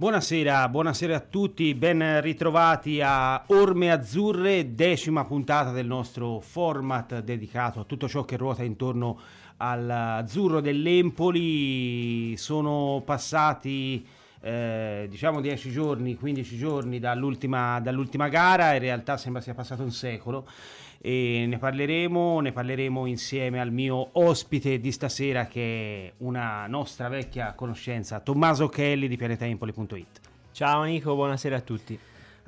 Buonasera, buonasera a tutti, ben ritrovati a Orme Azzurre, decima puntata del nostro format dedicato a tutto ciò che ruota intorno all'azzurro dell'Empoli. Sono passati eh, diciamo 10 giorni, 15 giorni dall'ultima, dall'ultima gara, in realtà sembra sia passato un secolo e ne parleremo, ne parleremo insieme al mio ospite di stasera che è una nostra vecchia conoscenza, Tommaso Kelly di pianetaempoli.it. Ciao Nico, buonasera a tutti.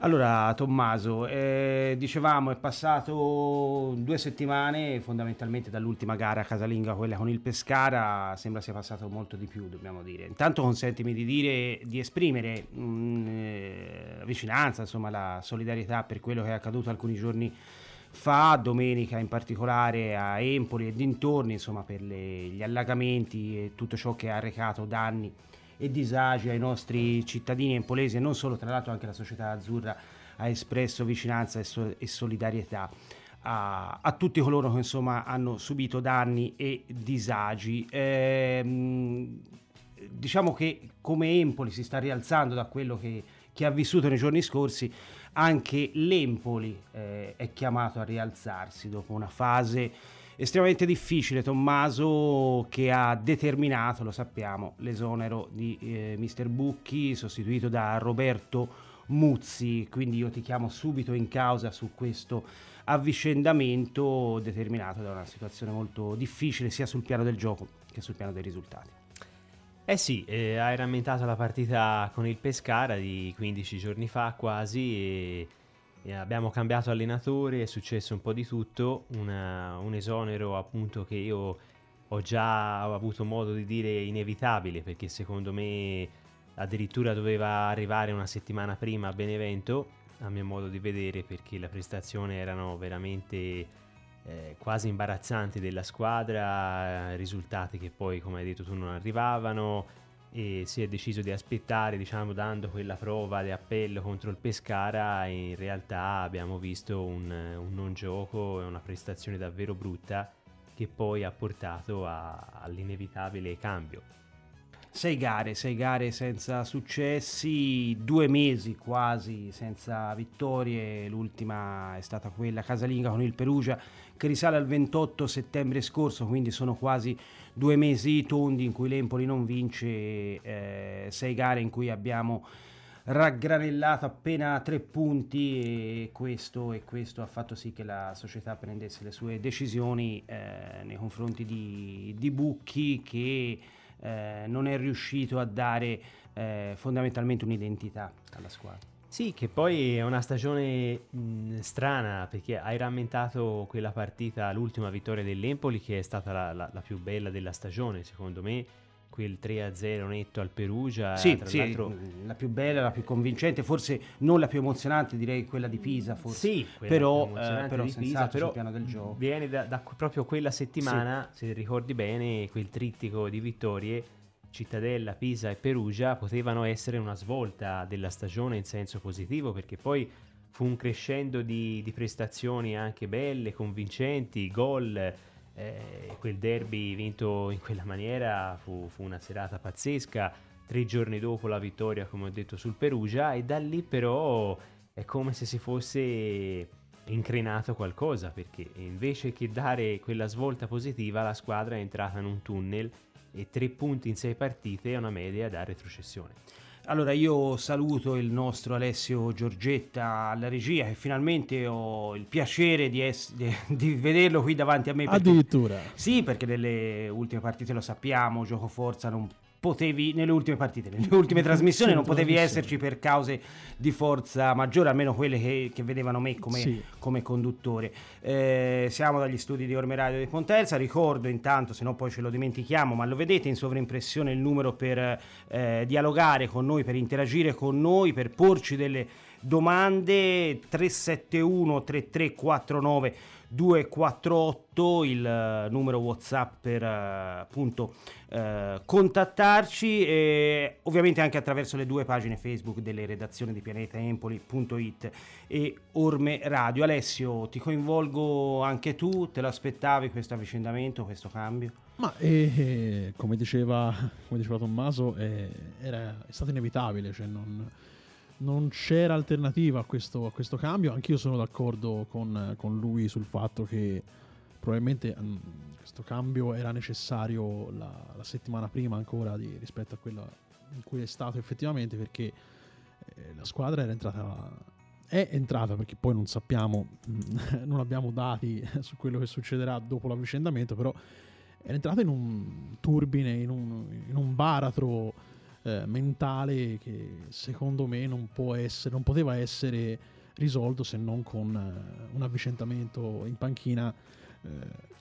Allora, Tommaso, eh, dicevamo è passato due settimane fondamentalmente dall'ultima gara casalinga, quella con il Pescara, sembra sia passato molto di più, dobbiamo dire. Intanto consentimi di dire, di esprimere mh, mm, eh, vicinanza, insomma la solidarietà per quello che è accaduto alcuni giorni fa, domenica in particolare a Empoli e dintorni, insomma per le, gli allagamenti e tutto ciò che ha recato danni e disagi ai nostri cittadini empolesi e non solo, tra l'altro anche la società azzurra ha espresso vicinanza e, so- e solidarietà a, a, tutti coloro che insomma hanno subito danni e disagi. Ehm, diciamo che come Empoli si sta rialzando da quello che, che ha vissuto nei giorni scorsi, anche l'Empoli eh, è chiamato a rialzarsi dopo una fase estremamente difficile Tommaso che ha determinato, lo sappiamo, l'esonero di eh, Mister Bucchi sostituito da Roberto Muzzi, quindi io ti chiamo subito in causa su questo avvicendamento determinato da una situazione molto difficile sia sul piano del gioco che sul piano dei risultati. Eh sì, eh, hai rammentato la partita con il Pescara di 15 giorni fa quasi e abbiamo cambiato allenatore, è successo un po' di tutto, una, un esonero appunto che io ho già avuto modo di dire inevitabile perché secondo me addirittura doveva arrivare una settimana prima a Benevento a mio modo di vedere perché le prestazioni erano veramente eh, quasi imbarazzanti della squadra, risultati che poi come hai detto tu non arrivavano, e si è deciso di aspettare, diciamo, dando quella prova di appello contro il Pescara in realtà abbiamo visto un, un non gioco e una prestazione davvero brutta che poi ha portato a, all'inevitabile cambio. Sei gare, sei gare senza successi, due mesi quasi senza vittorie, l'ultima è stata quella casalinga con il Perugia che risale al 28 settembre scorso, quindi sono quasi due mesi tondi in cui l'Empoli non vince, eh, sei gare in cui abbiamo raggranellato appena tre punti e questo, e questo, ha fatto sì che la società prendesse le sue decisioni eh, nei confronti di, di Bucchi che eh, non è riuscito a dare eh, fondamentalmente un'identità alla squadra. Sì, che poi è una stagione mh, strana perché hai rammentato quella partita, l'ultima vittoria dell'Empoli che è stata la, la, la più bella della stagione secondo me, quel 3-0 netto al Perugia. Sì, sì la più bella, la più convincente, forse non la più emozionante, direi quella di Pisa, forse. Sì, però, eh, però di Pisa, però sul piano del gioco. Viene da, da proprio quella settimana, sì. se ricordi bene, quel trittico di vittorie Cittadella, Pisa e Perugia potevano essere una svolta della stagione in senso positivo perché poi fu un crescendo di, di prestazioni anche belle, convincenti, gol, eh, quel derby vinto in quella maniera fu, fu, una serata pazzesca, tre giorni dopo la vittoria come ho detto sul Perugia e da lì però è come se si fosse increnato qualcosa perché invece che dare quella svolta positiva la squadra è entrata in un tunnel e 3 punti in 6 partite è una media da retrocessione. Allora io saluto il nostro Alessio Giorgetta alla regia che finalmente ho il piacere di, es- di, vederlo qui davanti a me. Perché, Addirittura. Sì, perché nelle ultime partite lo sappiamo, gioco forza non potevi nelle ultime partite, nelle ultime trasmissioni non potevi esserci per cause di forza maggiore, almeno quelle che, che vedevano me come, sì. come conduttore. Eh, siamo dagli studi di Orme Radio di Pontelsa, ricordo intanto, se no poi ce lo dimentichiamo, ma lo vedete in sovraimpressione il numero per eh, dialogare con noi, per interagire con noi, per porci delle domande 371 3349 248 il numero whatsapp per appunto eh, contattarci e ovviamente anche attraverso le due pagine facebook delle redazioni di pianetaempoli.it e Orme Radio Alessio ti coinvolgo anche tu te l'aspettavi questo avvicendamento questo cambio? Ma eh, eh, come, diceva, come, diceva, Tommaso, eh, era, è stato inevitabile, cioè non, non, c'era alternativa a questo, a questo, cambio. Anch'io sono d'accordo con, con lui sul fatto che probabilmente mh, mm, questo cambio era necessario la, la settimana prima ancora di, rispetto a quella in cui è stato effettivamente perché eh, la squadra era entrata è entrata perché poi non sappiamo non abbiamo dati su quello che succederà dopo l'avvicendamento però è entrata in un turbine, in un, in un baratro eh, mentale che secondo me non, può essere, non poteva essere risolto se non con uh, un avvicendamento in panchina. Eh,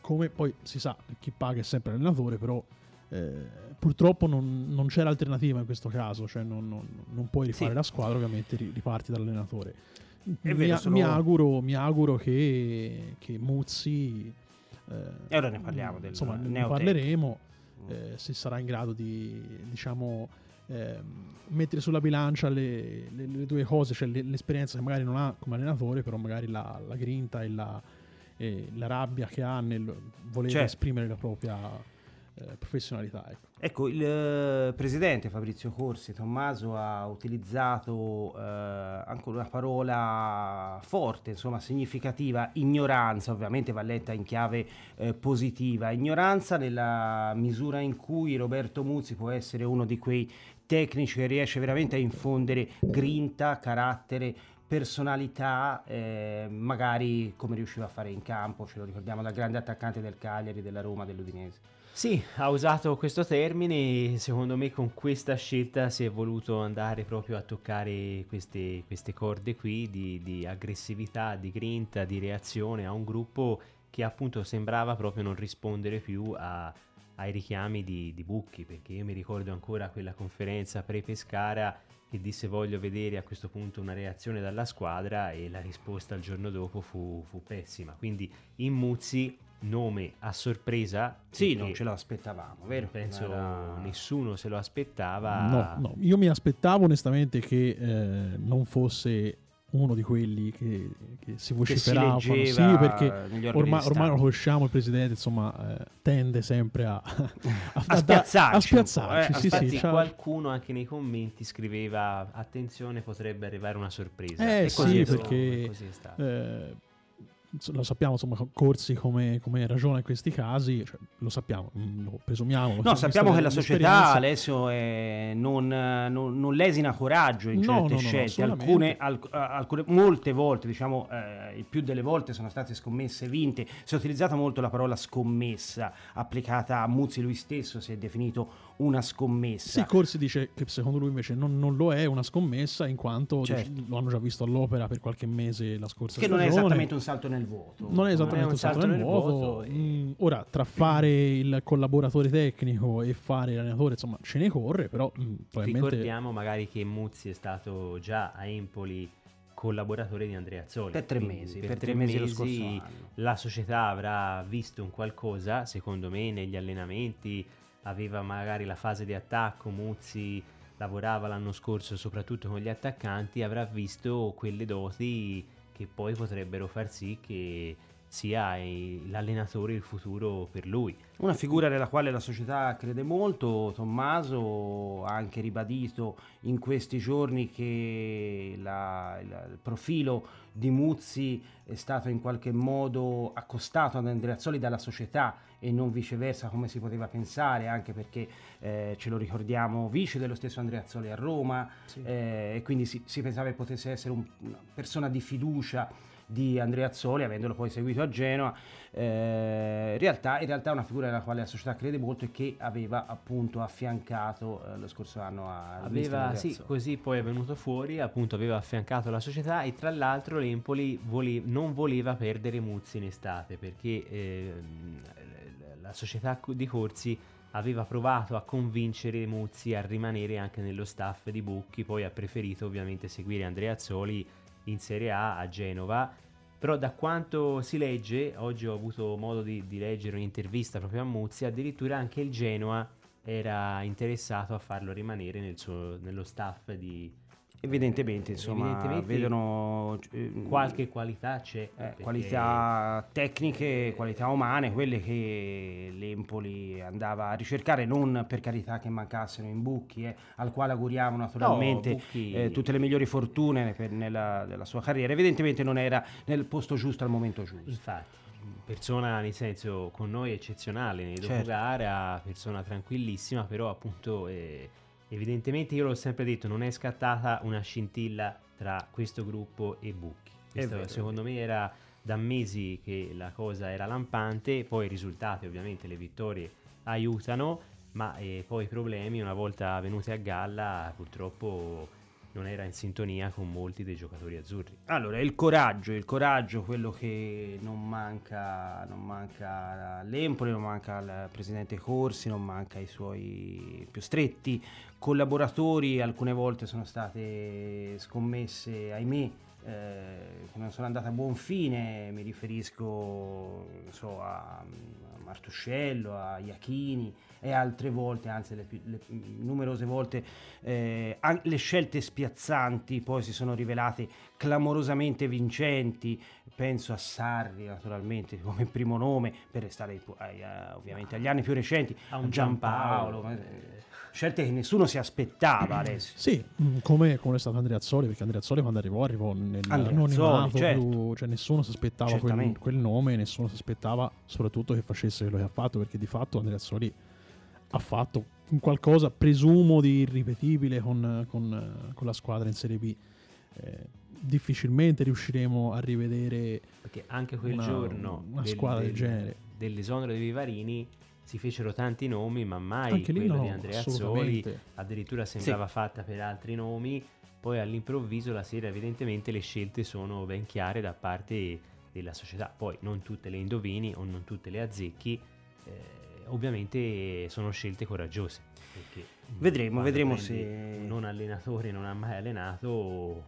come poi si sa, chi paga è sempre l'allenatore, però eh, purtroppo non, non, c'era alternativa in questo caso, cioè non, non, non puoi rifare sì. la squadra, ovviamente riparti dall'allenatore. Mi, sono... mi, auguro, mi auguro che, che Muzzi e ora ne parliamo del Insomma, ne parleremo mm. eh, se sarà in grado di, diciamo, eh, mettere sulla bilancia le, le, le due cose, cioè l'esperienza che magari non ha come allenatore, però magari la, la grinta e la, e la, rabbia che ha nel voler certo. esprimere la propria eh, professionalità. Ecco. ecco. il eh, presidente Fabrizio Corsi, Tommaso, ha utilizzato eh, anche una parola forte, insomma significativa, ignoranza, ovviamente va letta in chiave eh, positiva, ignoranza nella misura in cui Roberto Muzzi può essere uno di quei tecnici che riesce veramente a infondere grinta, carattere, personalità, eh, magari come riusciva a fare in campo, ce lo ricordiamo dal grande attaccante del Cagliari, della Roma, dell'Udinese. Sì, ha usato questo termine secondo me con questa scelta si è voluto andare proprio a toccare queste, queste corde qui di, di, aggressività, di grinta, di reazione a un gruppo che appunto sembrava proprio non rispondere più a, ai richiami di, di Bucchi, perché io mi ricordo ancora quella conferenza pre-Pescara che disse voglio vedere a questo punto una reazione dalla squadra e la risposta il giorno dopo fu, fu pessima. Quindi in Muzzi nome a sorpresa. Sì, non ce lo aspettavamo, vero? Penso Era... nessuno se lo aspettava. No, no, io mi aspettavo onestamente che eh, non fosse uno di quelli che, che si vociferavano. Che si sì, perché ormai, ormai, lo conosciamo, il presidente insomma eh, tende sempre a, a, a, a spiazzarci. A spiazzarci eh, sì, sì, qualcuno anche nei commenti scriveva attenzione potrebbe arrivare una sorpresa. Eh sì, perché... Così è stato. Eh, lo sappiamo, insomma, Corsi come, come ragiona in questi casi, cioè, lo sappiamo, mm, lo presumiamo. Lo no, sappiamo che la società adesso è, non, non, non, lesina coraggio in no, certe no, scelte, no, alcune, alc- alcune, molte volte, diciamo, eh, il più delle volte sono state scommesse vinte, si è utilizzata molto la parola scommessa, applicata a Muzzi lui stesso, si è definito una scommessa. Sì, Corsi dice che secondo lui invece non, non lo è una scommessa in quanto certo. dice, lo hanno già visto all'opera per qualche mese la scorsa che stagione. Che non è esattamente un salto nel vuoto. Non è esattamente non è un, salto, salto nel, vuoto. vuoto e... mm, ora, tra fare il collaboratore tecnico e fare l'allenatore, insomma, ce ne corre, però mm, probabilmente... Ricordiamo magari che Muzzi è stato già a Empoli collaboratore di Andrea Azzoli. Per tre mesi, per, per tre, tre mesi, mesi la società avrà visto un qualcosa, secondo me, negli allenamenti aveva magari la fase di attacco, Muzzi lavorava l'anno scorso soprattutto con gli attaccanti, avrà visto quelle doti che poi potrebbero far sì che sia l'allenatore il futuro per lui. Una figura nella quale la società crede molto, Tommaso ha anche ribadito in questi giorni che la, il, il profilo di Muzzi è stato in qualche modo accostato ad Andreazzoli dalla società e non viceversa come si poteva pensare, anche perché eh, ce lo ricordiamo vice dello stesso Andreazzoli a Roma sì. eh, e quindi si, si, pensava che potesse essere un, una persona di fiducia di Andrea Azzoli, avendolo poi seguito a Genoa. Eh, in, realtà, in realtà è una figura nella quale la società crede molto e che aveva appunto affiancato eh, lo scorso anno a aveva, sì, così poi è venuto fuori, appunto aveva affiancato la società e tra l'altro l'Empoli vole- non voleva perdere Muzzi in estate perché eh, la società di Corsi aveva provato a convincere Muzzi a rimanere anche nello staff di Bucchi, poi ha preferito ovviamente seguire Andrea Azzoli in Serie A a Genova. Però da quanto si legge, oggi ho avuto modo di, di leggere un'intervista proprio a Muzzi, addirittura anche il Genoa era interessato a farlo rimanere nel suo, nello staff di, Evidentemente, insomma, Evidentemente vedono eh, qualche qualità c'è. Eh, perché... Qualità tecniche, qualità umane, quelle che l'Empoli andava a ricercare, non per carità che mancassero in Bucchi, eh, al quale auguriamo naturalmente no. Eh, tutte le migliori fortune per, nella, nella sua carriera. Evidentemente non era nel posto giusto al momento giusto. Infatti persona nel senso con noi eccezionale nei certo. gara, persona tranquillissima, però appunto eh, evidentemente io l'ho sempre detto, non è scattata una scintilla tra questo gruppo e Bucchi. Questo, vero, secondo me era da mesi che la cosa era lampante, poi i risultati ovviamente, le vittorie aiutano, ma eh, poi i problemi una volta venuti a galla purtroppo non era in sintonia con molti dei giocatori azzurri. Allora, il coraggio, il coraggio, quello che non manca, non manca all'Empoli, non manca al presidente Corsi, non manca ai suoi più stretti collaboratori, alcune volte sono state scommesse, ahimè, eh, che non sono andate a buon fine, mi riferisco so, a, a Martuscello, a Iachini e altre volte, anzi le, le numerose volte, eh, le scelte spiazzanti poi si sono rivelate clamorosamente vincenti, penso a Sarri naturalmente come primo nome, per restare ai, ai, ovviamente agli anni più recenti, a un Giampaolo. Giampaolo eh, scelte che nessuno si aspettava adesso. Sì, mm, come, come è stato Andrea Azzoli, perché Andrea Azzoli quando arrivò arrivò nell'anonimato, certo. cioè nessuno si aspettava quel, quel, nome, nessuno si aspettava soprattutto che facesse quello che ha fatto, perché di fatto Andrea Azzoli ha fatto qualcosa, presumo, di irripetibile con, con, con la squadra in Serie B. Eh, difficilmente riusciremo a rivedere perché anche quel una, giorno una del, squadra del, del genere dell'esonero dei Vivarini si fecero tanti nomi ma mai anche quello no, di Andrea Azzoli addirittura sembrava sì. fatta per altri nomi poi all'improvviso la sera evidentemente le scelte sono ben chiare da parte della società poi non tutte le indovini o non tutte le azzecchi eh, ovviamente sono scelte coraggiose. vedremo, vedremo se... Non allenatore non ha mai allenato,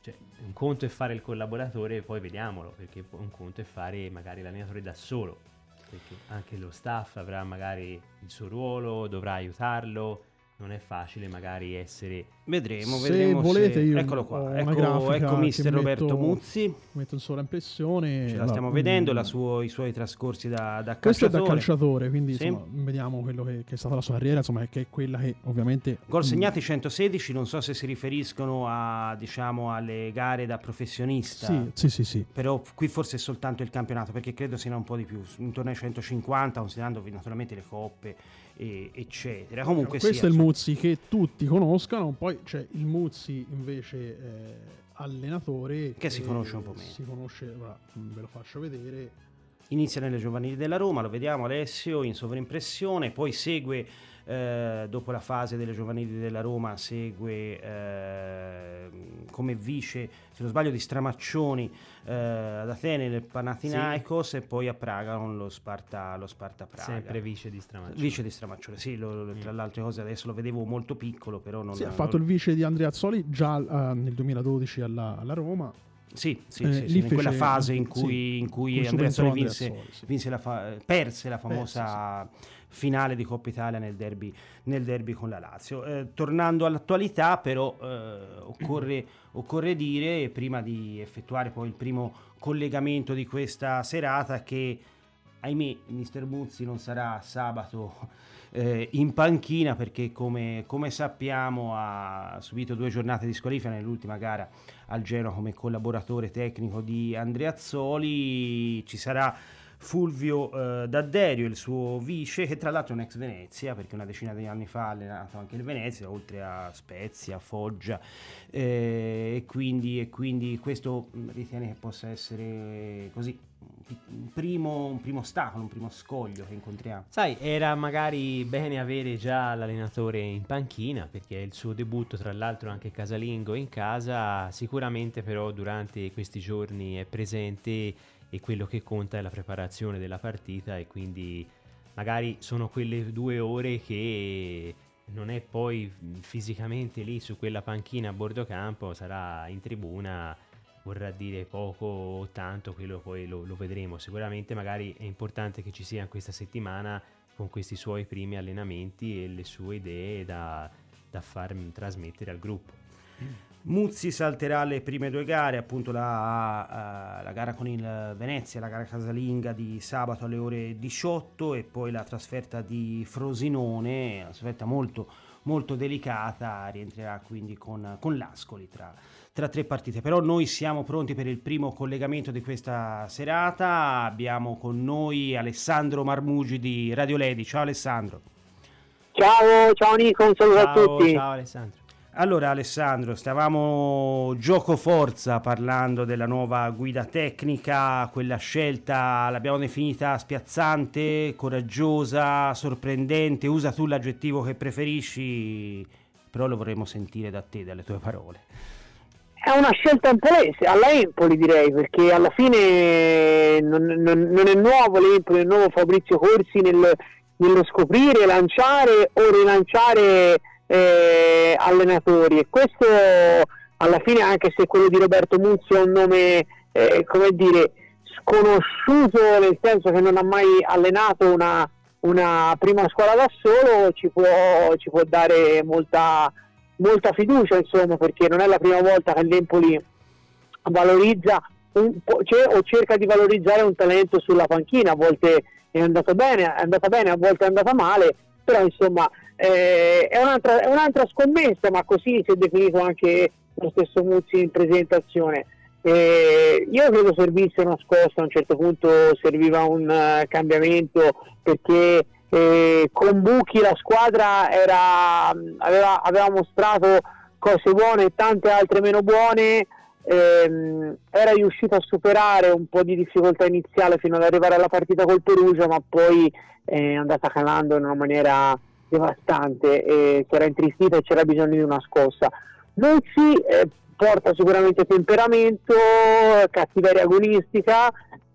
cioè, un conto è fare il collaboratore, poi vediamolo, perché un conto è fare magari l'allenatore da solo, perché anche lo staff avrà magari il suo ruolo, dovrà aiutarlo, non è facile magari essere vedremo se vedremo volete se... eccolo qua ecco, ecco mister Roberto metto, Muzzi metto in sovraimpressione ce la stiamo vedendo mm, suo, i suoi trascorsi da, da questo calciatore. è da calciatore quindi sì. insomma, vediamo quello che, che, è stata la sua carriera insomma che è quella che ovviamente gol mm, segnati 116 non so se si riferiscono a diciamo alle gare da professionista sì sì sì, sì. però qui forse è soltanto il campionato perché credo siano un po' di più intorno ai 150 considerando naturalmente le coppe e, eccetera. Comunque questo sia, è il Muzzi che tutti conoscono, poi c'è il Muzzi invece eh, allenatore che si conosce un po' meno. Si conosce, ora ve lo faccio vedere. Inizia nelle giovanili della Roma, lo vediamo Alessio in sovrimpressione, poi segue eh, dopo la fase delle giovanili della Roma segue eh, come vice, se non sbaglio, di Stramaccioni eh, ad Atene nel Panathinaikos sì. e poi a Praga con lo Sparta, lo Sparta Praga. Sempre vice di Stramaccioni. Vice di Stramaccioni, sì, lo, mm. tra le altre cose adesso lo vedevo molto piccolo, però non... Sì, ha fatto il vice di Andrea Azzoli già uh, nel 2012 alla, alla Roma. Sì, sì, eh, sì, in quella fase in cui, sì, in cui Andrea Azzoli vinse, Andrea Azzoli, vinse la fa- perse la famosa perse, finale di Coppa Italia nel derby, nel derby con la Lazio. Eh, tornando all'attualità, però, eh, occorre, occorre, dire, prima di effettuare poi il primo collegamento di questa serata, che ahimè, mister Muzzi non sarà sabato eh, in panchina perché, come, come, sappiamo, ha subito due giornate di squalifica nell'ultima gara al Genoa come collaboratore tecnico di Andrea Azzoli. Ci sarà Fulvio eh, D'Adderio, il suo vice, che tra l'altro è un ex Venezia, perché una decina di anni fa ha allenato anche il Venezia, oltre a Spezia, Foggia, eh, e, quindi, e, quindi, questo mm, ritiene che possa essere così un primo, un primo ostacolo, un primo scoglio che incontriamo. Sai, era magari bene avere già l'allenatore in panchina, perché è il suo debutto, tra l'altro anche casalingo in casa, sicuramente però durante questi giorni è presente e quello che conta è la preparazione della partita e quindi magari sono quelle due ore che non è poi fisicamente lì su quella panchina a bordo campo, sarà in tribuna vorrà dire poco o tanto, quello poi lo, lo vedremo. Sicuramente magari è importante che ci sia questa settimana con questi suoi primi allenamenti e le sue idee da, da far trasmettere al gruppo. Muzzi salterà le prime due gare, appunto la, uh, la, gara con il Venezia, la gara casalinga di sabato alle ore 18 e poi la trasferta di Frosinone, una trasferta molto, molto delicata, rientrerà quindi con, con l'Ascoli tra, tra tre partite. Però noi siamo pronti per il primo collegamento di questa serata, abbiamo con noi Alessandro Marmugi di Radio Ledi. Ciao Alessandro. Ciao, ciao Nico, un saluto ciao, a tutti. Ciao Alessandro. Allora Alessandro, stavamo gioco forza parlando della nuova guida tecnica, quella scelta l'abbiamo definita spiazzante, coraggiosa, sorprendente, usa tu l'aggettivo che preferisci, però lo vorremmo sentire da te, dalle tue parole. È una scelta empolese, alla Empoli direi, perché alla fine non, non, non è nuovo l'Empoli, è nuovo Fabrizio Corsi nel, nello scoprire, lanciare o rilanciare eh, allenatori. E questo alla fine anche se quello di Roberto Muzzi è un nome eh, come dire sconosciuto nel senso che non ha mai allenato una, una prima squadra da solo ci può, ci può dare molta, molta fiducia insomma perché non è la prima volta che l'Empoli valorizza o cerca di valorizzare un talento sulla panchina. A volte è andato bene, è andata bene, a volte è andata male però insomma eh, è, un'altra, è, un'altra, scommessa, ma così si è definito anche lo stesso Muzzi in presentazione. Eh, io credo servisse una scossa, a un certo punto serviva un uh, cambiamento perché eh, con Buchi la squadra era, aveva, aveva, mostrato cose buone e tante altre meno buone, ehm, era riuscito a superare un po' di difficoltà iniziale fino ad arrivare alla partita col Perugia, ma poi è andata calando in una maniera devastante e si era intristita e c'era bisogno di una scossa. Muzzi eh, porta sicuramente temperamento, cattiveria agonistica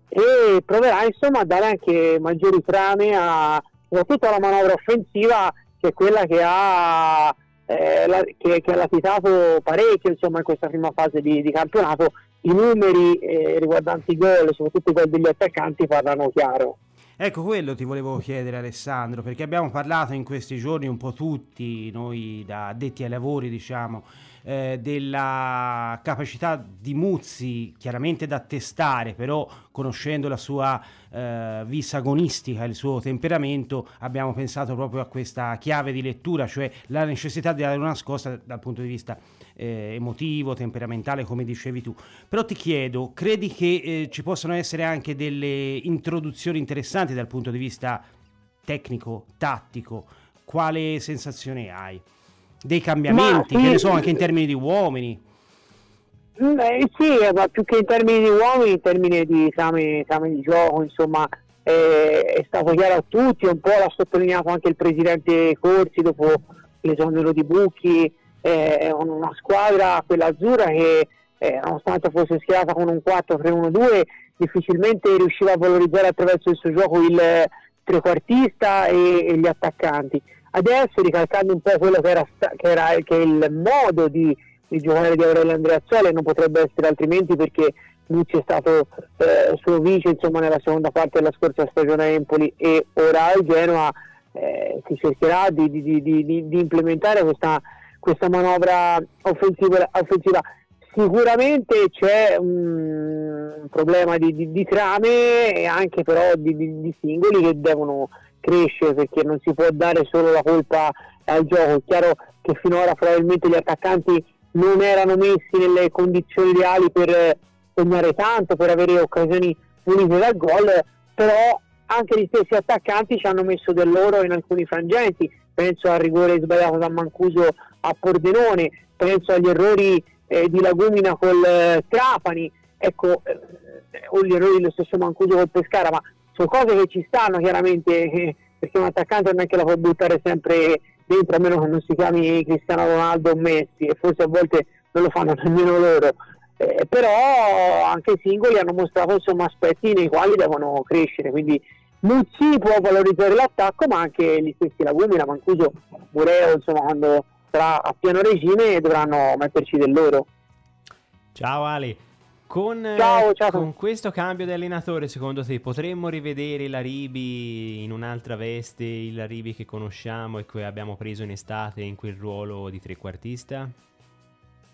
e proverà insomma a dare anche maggiori trame a soprattutto alla manovra offensiva che è quella che ha, eh, la, che, che ha latitato parecchio insomma, in questa prima fase di, di campionato. I numeri eh, riguardanti i gol, soprattutto i gol degli attaccanti, parlano chiaro. Ecco, quello ti volevo chiedere Alessandro, perché abbiamo parlato in questi giorni un po' tutti, noi da addetti ai lavori, diciamo, eh, della capacità di Muzzi, chiaramente da testare, però conoscendo la sua eh, vis agonistica, il suo temperamento, abbiamo pensato proprio a questa chiave di lettura, cioè la necessità di dare una scossa dal punto di vista eh, emotivo, temperamentale, come dicevi tu. Però ti chiedo, credi che eh, ci possano essere anche delle introduzioni interessanti dal punto di vista tecnico, tattico? Quale sensazione hai? Dei cambiamenti, ma, che ne so, anche in termini di uomini? Beh, sì, ma più che in termini di uomini, in termini di esame, esame di gioco, insomma, eh, è stato chiaro a tutti, un po' l'ha sottolineato anche il presidente Corsi dopo l'esonero di Bucchi, eh, è una squadra, quella azzurra, che eh, nonostante fosse schierata con un 4-3-1-2, difficilmente riusciva a valorizzare attraverso il suo gioco il trequartista e, e gli attaccanti. Adesso, ricalcando un po' quello che era, che era che il modo di, di giocare di Aurelio Andreazzoli, non potrebbe essere altrimenti perché Nucci è stato eh, suo vice insomma, nella seconda parte della scorsa stagione a Empoli e ora al Genoa eh, si cercherà di, di, di, implementare questa questa manovra offensiva, offensiva. Sicuramente c'è un problema di, trame e anche però di, singoli che devono crescere perché non si può dare solo la colpa al gioco. È chiaro che finora probabilmente gli attaccanti non erano messi nelle condizioni ideali per segnare tanto, per avere occasioni unite dal gol, però anche gli stessi attaccanti ci hanno messo del loro in alcuni frangenti. Penso al rigore sbagliato da Mancuso a Pordenone, penso agli errori eh, di Lagumina col eh, Trapani, ecco, eh, o gli errori dello stesso Mancuso col Pescara, ma sono cose che ci stanno chiaramente, perché un attaccante non è che la può buttare sempre dentro, a meno che non si chiami Cristiano Ronaldo o Messi, e forse a volte non lo fanno nemmeno loro. Eh, però anche i singoli hanno mostrato insomma, aspetti nei quali devono crescere, quindi Muzzi può valorizzare l'attacco, ma anche gli stessi Lagumina, Mancuso, Mureo, insomma, quando sarà a pieno regime dovranno metterci del loro. Ciao Ali. Con, ciao, ciao. con, questo cambio di allenatore, secondo te, potremmo rivedere la Ribi in un'altra veste, il Ribi che conosciamo e che abbiamo preso in estate in quel ruolo di trequartista?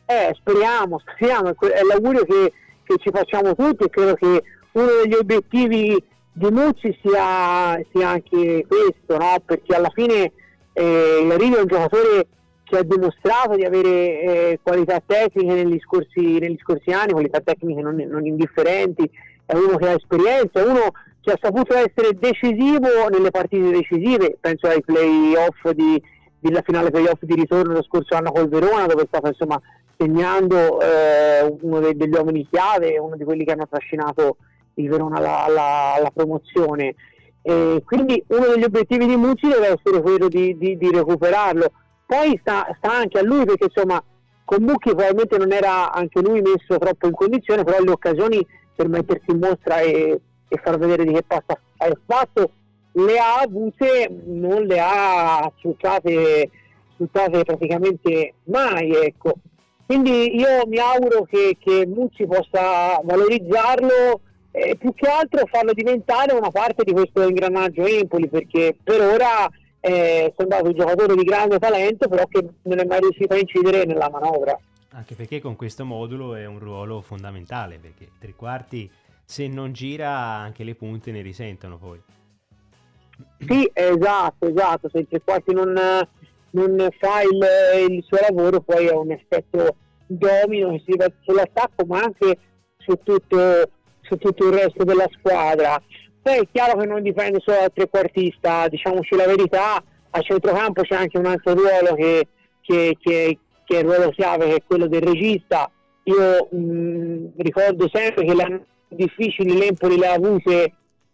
Eh, speriamo, speriamo, è l'augurio che, che ci facciamo tutti e credo che uno degli obiettivi di Mucci sia, sia anche questo, no? perché alla fine eh, il Ribi è un giocatore che ha dimostrato di avere eh, qualità tecniche negli scorsi, negli scorsi, anni, qualità tecniche non, non, indifferenti, è uno che ha esperienza, uno che ha saputo essere decisivo nelle partite decisive, penso ai playoff di, della finale playoff di ritorno lo scorso anno col Verona, dove è stato insomma segnando eh, uno dei, degli uomini chiave, uno di quelli che hanno trascinato il Verona alla, alla, alla promozione. E quindi uno degli obiettivi di Mucci deve essere quello di, di, di recuperarlo poi sta, sta anche a lui perché insomma con Mucchi probabilmente non era anche lui messo troppo in condizione, però le occasioni per mettersi in mostra e, e far vedere di che passa è fatto le ha avute, non le ha sfruttate, sfruttate praticamente mai. Ecco. Quindi io mi auguro che, che Mucci possa valorizzarlo e più che altro farlo diventare una parte di questo ingranaggio Empoli, perché per ora è sembrato un giocatore di grande talento, però che non è mai riuscito a incidere nella manovra. Anche perché con questo modulo è un ruolo fondamentale, perché tre quarti se non gira anche le punte ne risentono poi. Sì, esatto, esatto, se il tre quarti non, non fa il, il, suo lavoro poi è un effetto domino che si ripete sull'attacco ma anche su tutto, su tutto il resto della squadra. Poi è chiaro che non dipende solo dal trequartista, diciamoci la verità, a centrocampo c'è anche un altro ruolo che, che, che, che è il ruolo chiave, che è quello del regista. Io mh, ricordo sempre che le difficili l'Empoli le ha avute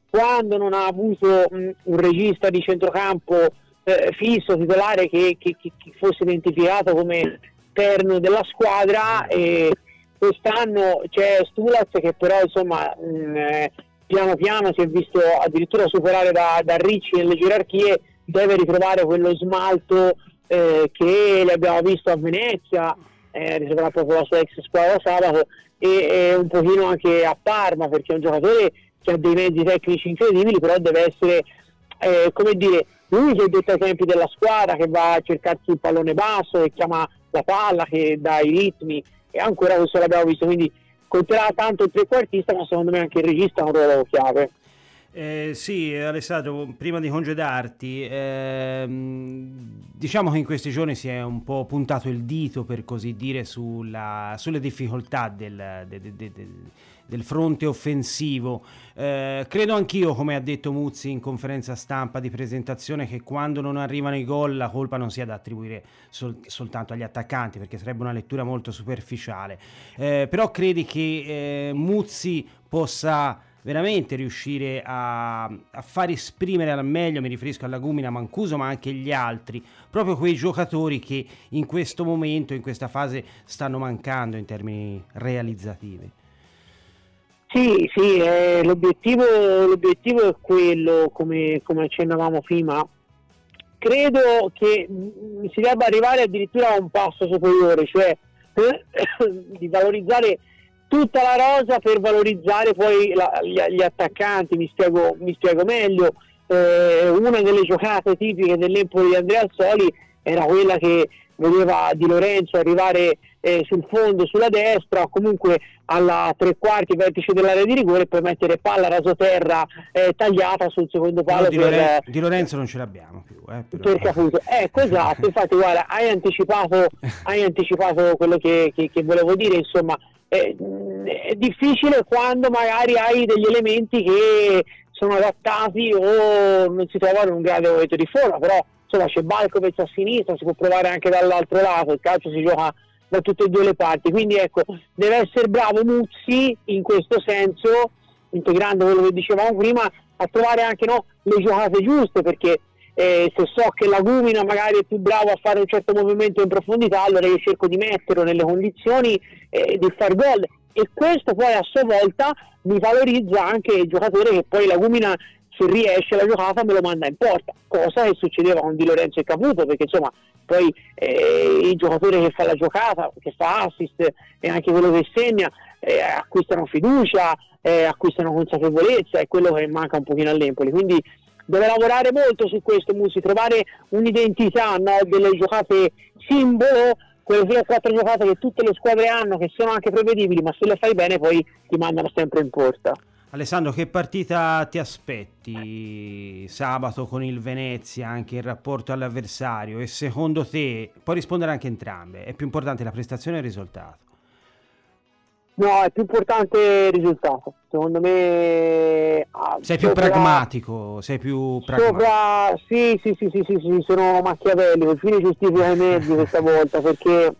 quando non ha avuto mh, un regista di centrocampo eh, fisso, titolare, che, che, che, fosse identificato come perno della squadra. E quest'anno c'è Stulaz che però insomma mh, eh, piano piano si è visto addirittura superare da, da Ricci nelle gerarchie, deve ritrovare quello smalto eh, che l'abbiamo visto a Venezia, eh, ritroverà proprio la sua ex squadra sabato e, e, un pochino anche a Parma perché è un giocatore che ha dei mezzi tecnici incredibili, però deve essere, eh, come dire, lui che è detto ai tempi della squadra, che va a cercarsi il pallone basso, che chiama la palla, che dà i ritmi e ancora questo l'abbiamo visto, quindi conterà tanto il trequartista, ma secondo me anche il regista ha un ruolo chiave. Eh, sì, Alessandro, prima di congedarti, ehm, diciamo che in questi giorni si è un po' puntato il dito, per così dire, sulla, sulle difficoltà del, del, del, del fronte offensivo. Eh, credo anch'io, come ha detto Muzzi in conferenza stampa di presentazione, che quando non arrivano i gol la colpa non sia da attribuire sol- soltanto agli attaccanti, perché sarebbe una lettura molto superficiale. Eh, però credi che eh, Muzzi possa veramente riuscire a, a, far esprimere al meglio, mi riferisco alla Gumina Mancuso, ma anche gli altri, proprio quei giocatori che in questo momento, in questa fase, stanno mancando in termini realizzativi. Sì, sì, eh, l'obiettivo, l'obiettivo, è quello, come, come accennavamo prima. Credo che mh, si debba arrivare addirittura a un passo superiore, cioè eh, di valorizzare tutta la rosa per valorizzare poi la, gli, gli, attaccanti, mi spiego, mi spiego meglio. Eh, una delle giocate tipiche dell'Empoli di Andrea Soli era quella che vedeva Di Lorenzo arrivare eh, sul fondo sulla destra o comunque alla tre quarti vertice dell'area di rigore e poi mettere palla rasoterra eh, tagliata sul secondo palo. No, di, Loren- per, di, Lorenzo non ce l'abbiamo più. Eh, per Caputo. Ecco, esatto, infatti guarda, hai anticipato, hai anticipato quello che, che, che volevo dire, insomma, è, è difficile quando magari hai degli elementi che sono adattati o non si trovano in un grande momento di forma, però insomma c'è Balkovec a sinistra, si può provare anche dall'altro lato, il calcio si gioca da tutte e due le parti, quindi ecco, deve essere bravo Muzzi in questo senso, integrando quello che dicevamo prima, a trovare anche no, le giocate giuste, perché eh, se so che la Gumina magari è più bravo a fare un certo movimento in profondità, allora io cerco di metterlo nelle condizioni eh, di far gol. E questo poi a sua volta mi valorizza anche il giocatore che poi la Gumina se riesce la giocata me lo manda in porta, cosa che succedeva con Di Lorenzo e Caputo, perché insomma poi eh, il giocatore che fa la giocata, che fa assist e anche quello che segna, eh, acquistano fiducia, eh, acquistano consapevolezza, è quello che manca un pochino all'Empoli. Quindi deve lavorare molto su questo Musi, trovare un'identità no, delle giocate simbolo, quelle 3 o 4 giocate che tutte le squadre hanno, che sono anche prevedibili, ma se le fai bene poi ti mandano sempre in porta. Alessandro, che partita ti aspetti sabato con il Venezia, anche in rapporto all'avversario? E secondo te, puoi rispondere anche entrambe, è più importante la prestazione o il risultato? No, è più importante il risultato. Secondo me. Ah, sei più pragmatico. Sei più pragmatico. Sì, sì, sì, sì, sì, sì, sono machiavellico. Il fine giustifica i mezzi questa volta perché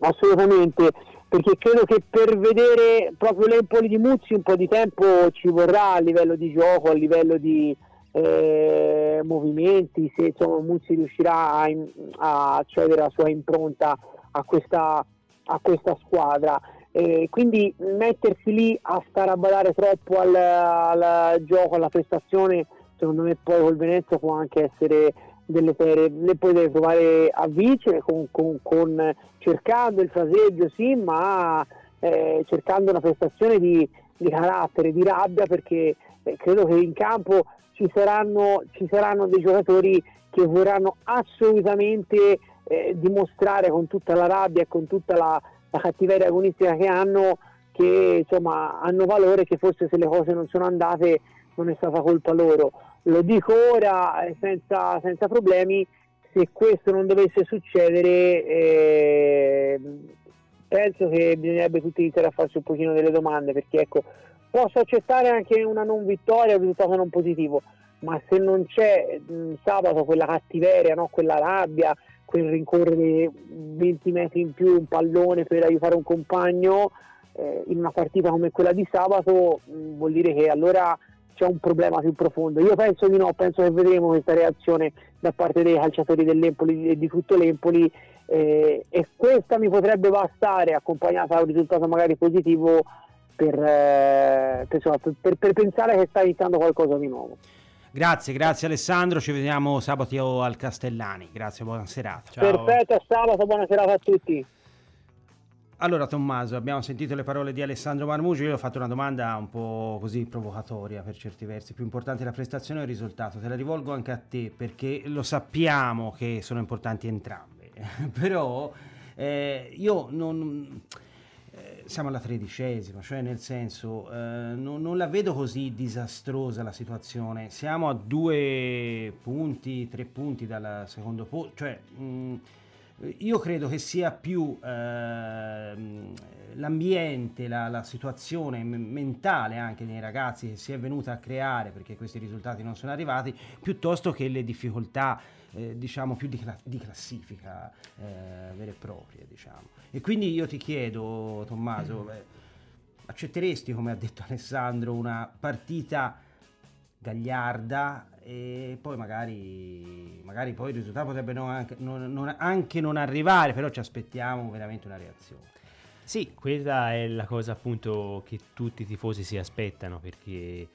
assolutamente. Perché credo che per vedere proprio l'Empoli di Muzzi un po' di tempo ci vorrà a livello di gioco, a livello di eh, movimenti, se insomma, Muzzi riuscirà a, a cedere la sua impronta a questa, a questa squadra. E quindi mettersi lì a stare a badare troppo al, al, gioco, alla prestazione, secondo me poi col Venezia può anche essere delle serie, le puoi trovare a vincere con, con, con, cercando il fraseggio sì, ma eh, cercando una prestazione di, di, carattere, di rabbia, perché eh, credo che in campo ci saranno, ci saranno dei giocatori che vorranno assolutamente eh, dimostrare con tutta la rabbia e con tutta la la cattiveria agonistica che hanno, che insomma hanno valore che forse se le cose non sono andate non è stata colpa loro. Lo dico ora eh, senza, senza problemi, se questo non dovesse succedere eh, penso che bisognerebbe tutti iniziare a farsi un pochino delle domande perché ecco posso accettare anche una non vittoria, un risultato non positivo, ma se non c'è mh, sabato quella cattiveria, no? quella rabbia, quel rincorrere 20 metri in più un pallone per aiutare un compagno eh, in una partita come quella di sabato mh, mm, vuol dire che allora c'è un problema più profondo. Io penso di no, penso che vedremo questa reazione da parte dei calciatori dell'Empoli e di tutto l'Empoli eh, e questa mi potrebbe bastare accompagnata da un risultato magari positivo per, eh, per, per, per pensare che sta iniziando qualcosa di nuovo. Grazie, grazie Alessandro, ci vediamo sabato al Castellani. Grazie, buona serata. Ciao. Perfetto, sabato, buona serata a tutti. Allora Tommaso, abbiamo sentito le parole di Alessandro Marmucci, io ho fatto una domanda un po' così provocatoria per certi versi, più importante la prestazione o il risultato? Te la rivolgo anche a te perché lo sappiamo che sono importanti entrambe, però eh, io non siamo alla tredicesima, cioè nel senso eh, non, non, la vedo così disastrosa la situazione. Siamo a due punti, tre punti dal secondo posto, cioè mh, mm, io credo che sia più eh, l'ambiente, la, la situazione mentale anche dei ragazzi che si è venuta a creare perché questi risultati non sono arrivati, piuttosto che le difficoltà eh, diciamo più di, cla- di classifica eh, vere e proprie. Diciamo. E quindi io ti chiedo, Tommaso, mm. accetteresti, come ha detto Alessandro, una partita gagliarda e poi magari, magari poi il risultato potrebbe non anche, non, non, anche non arrivare, però ci aspettiamo veramente una reazione. Sì, questa è la cosa appunto che tutti i tifosi si aspettano perché eh,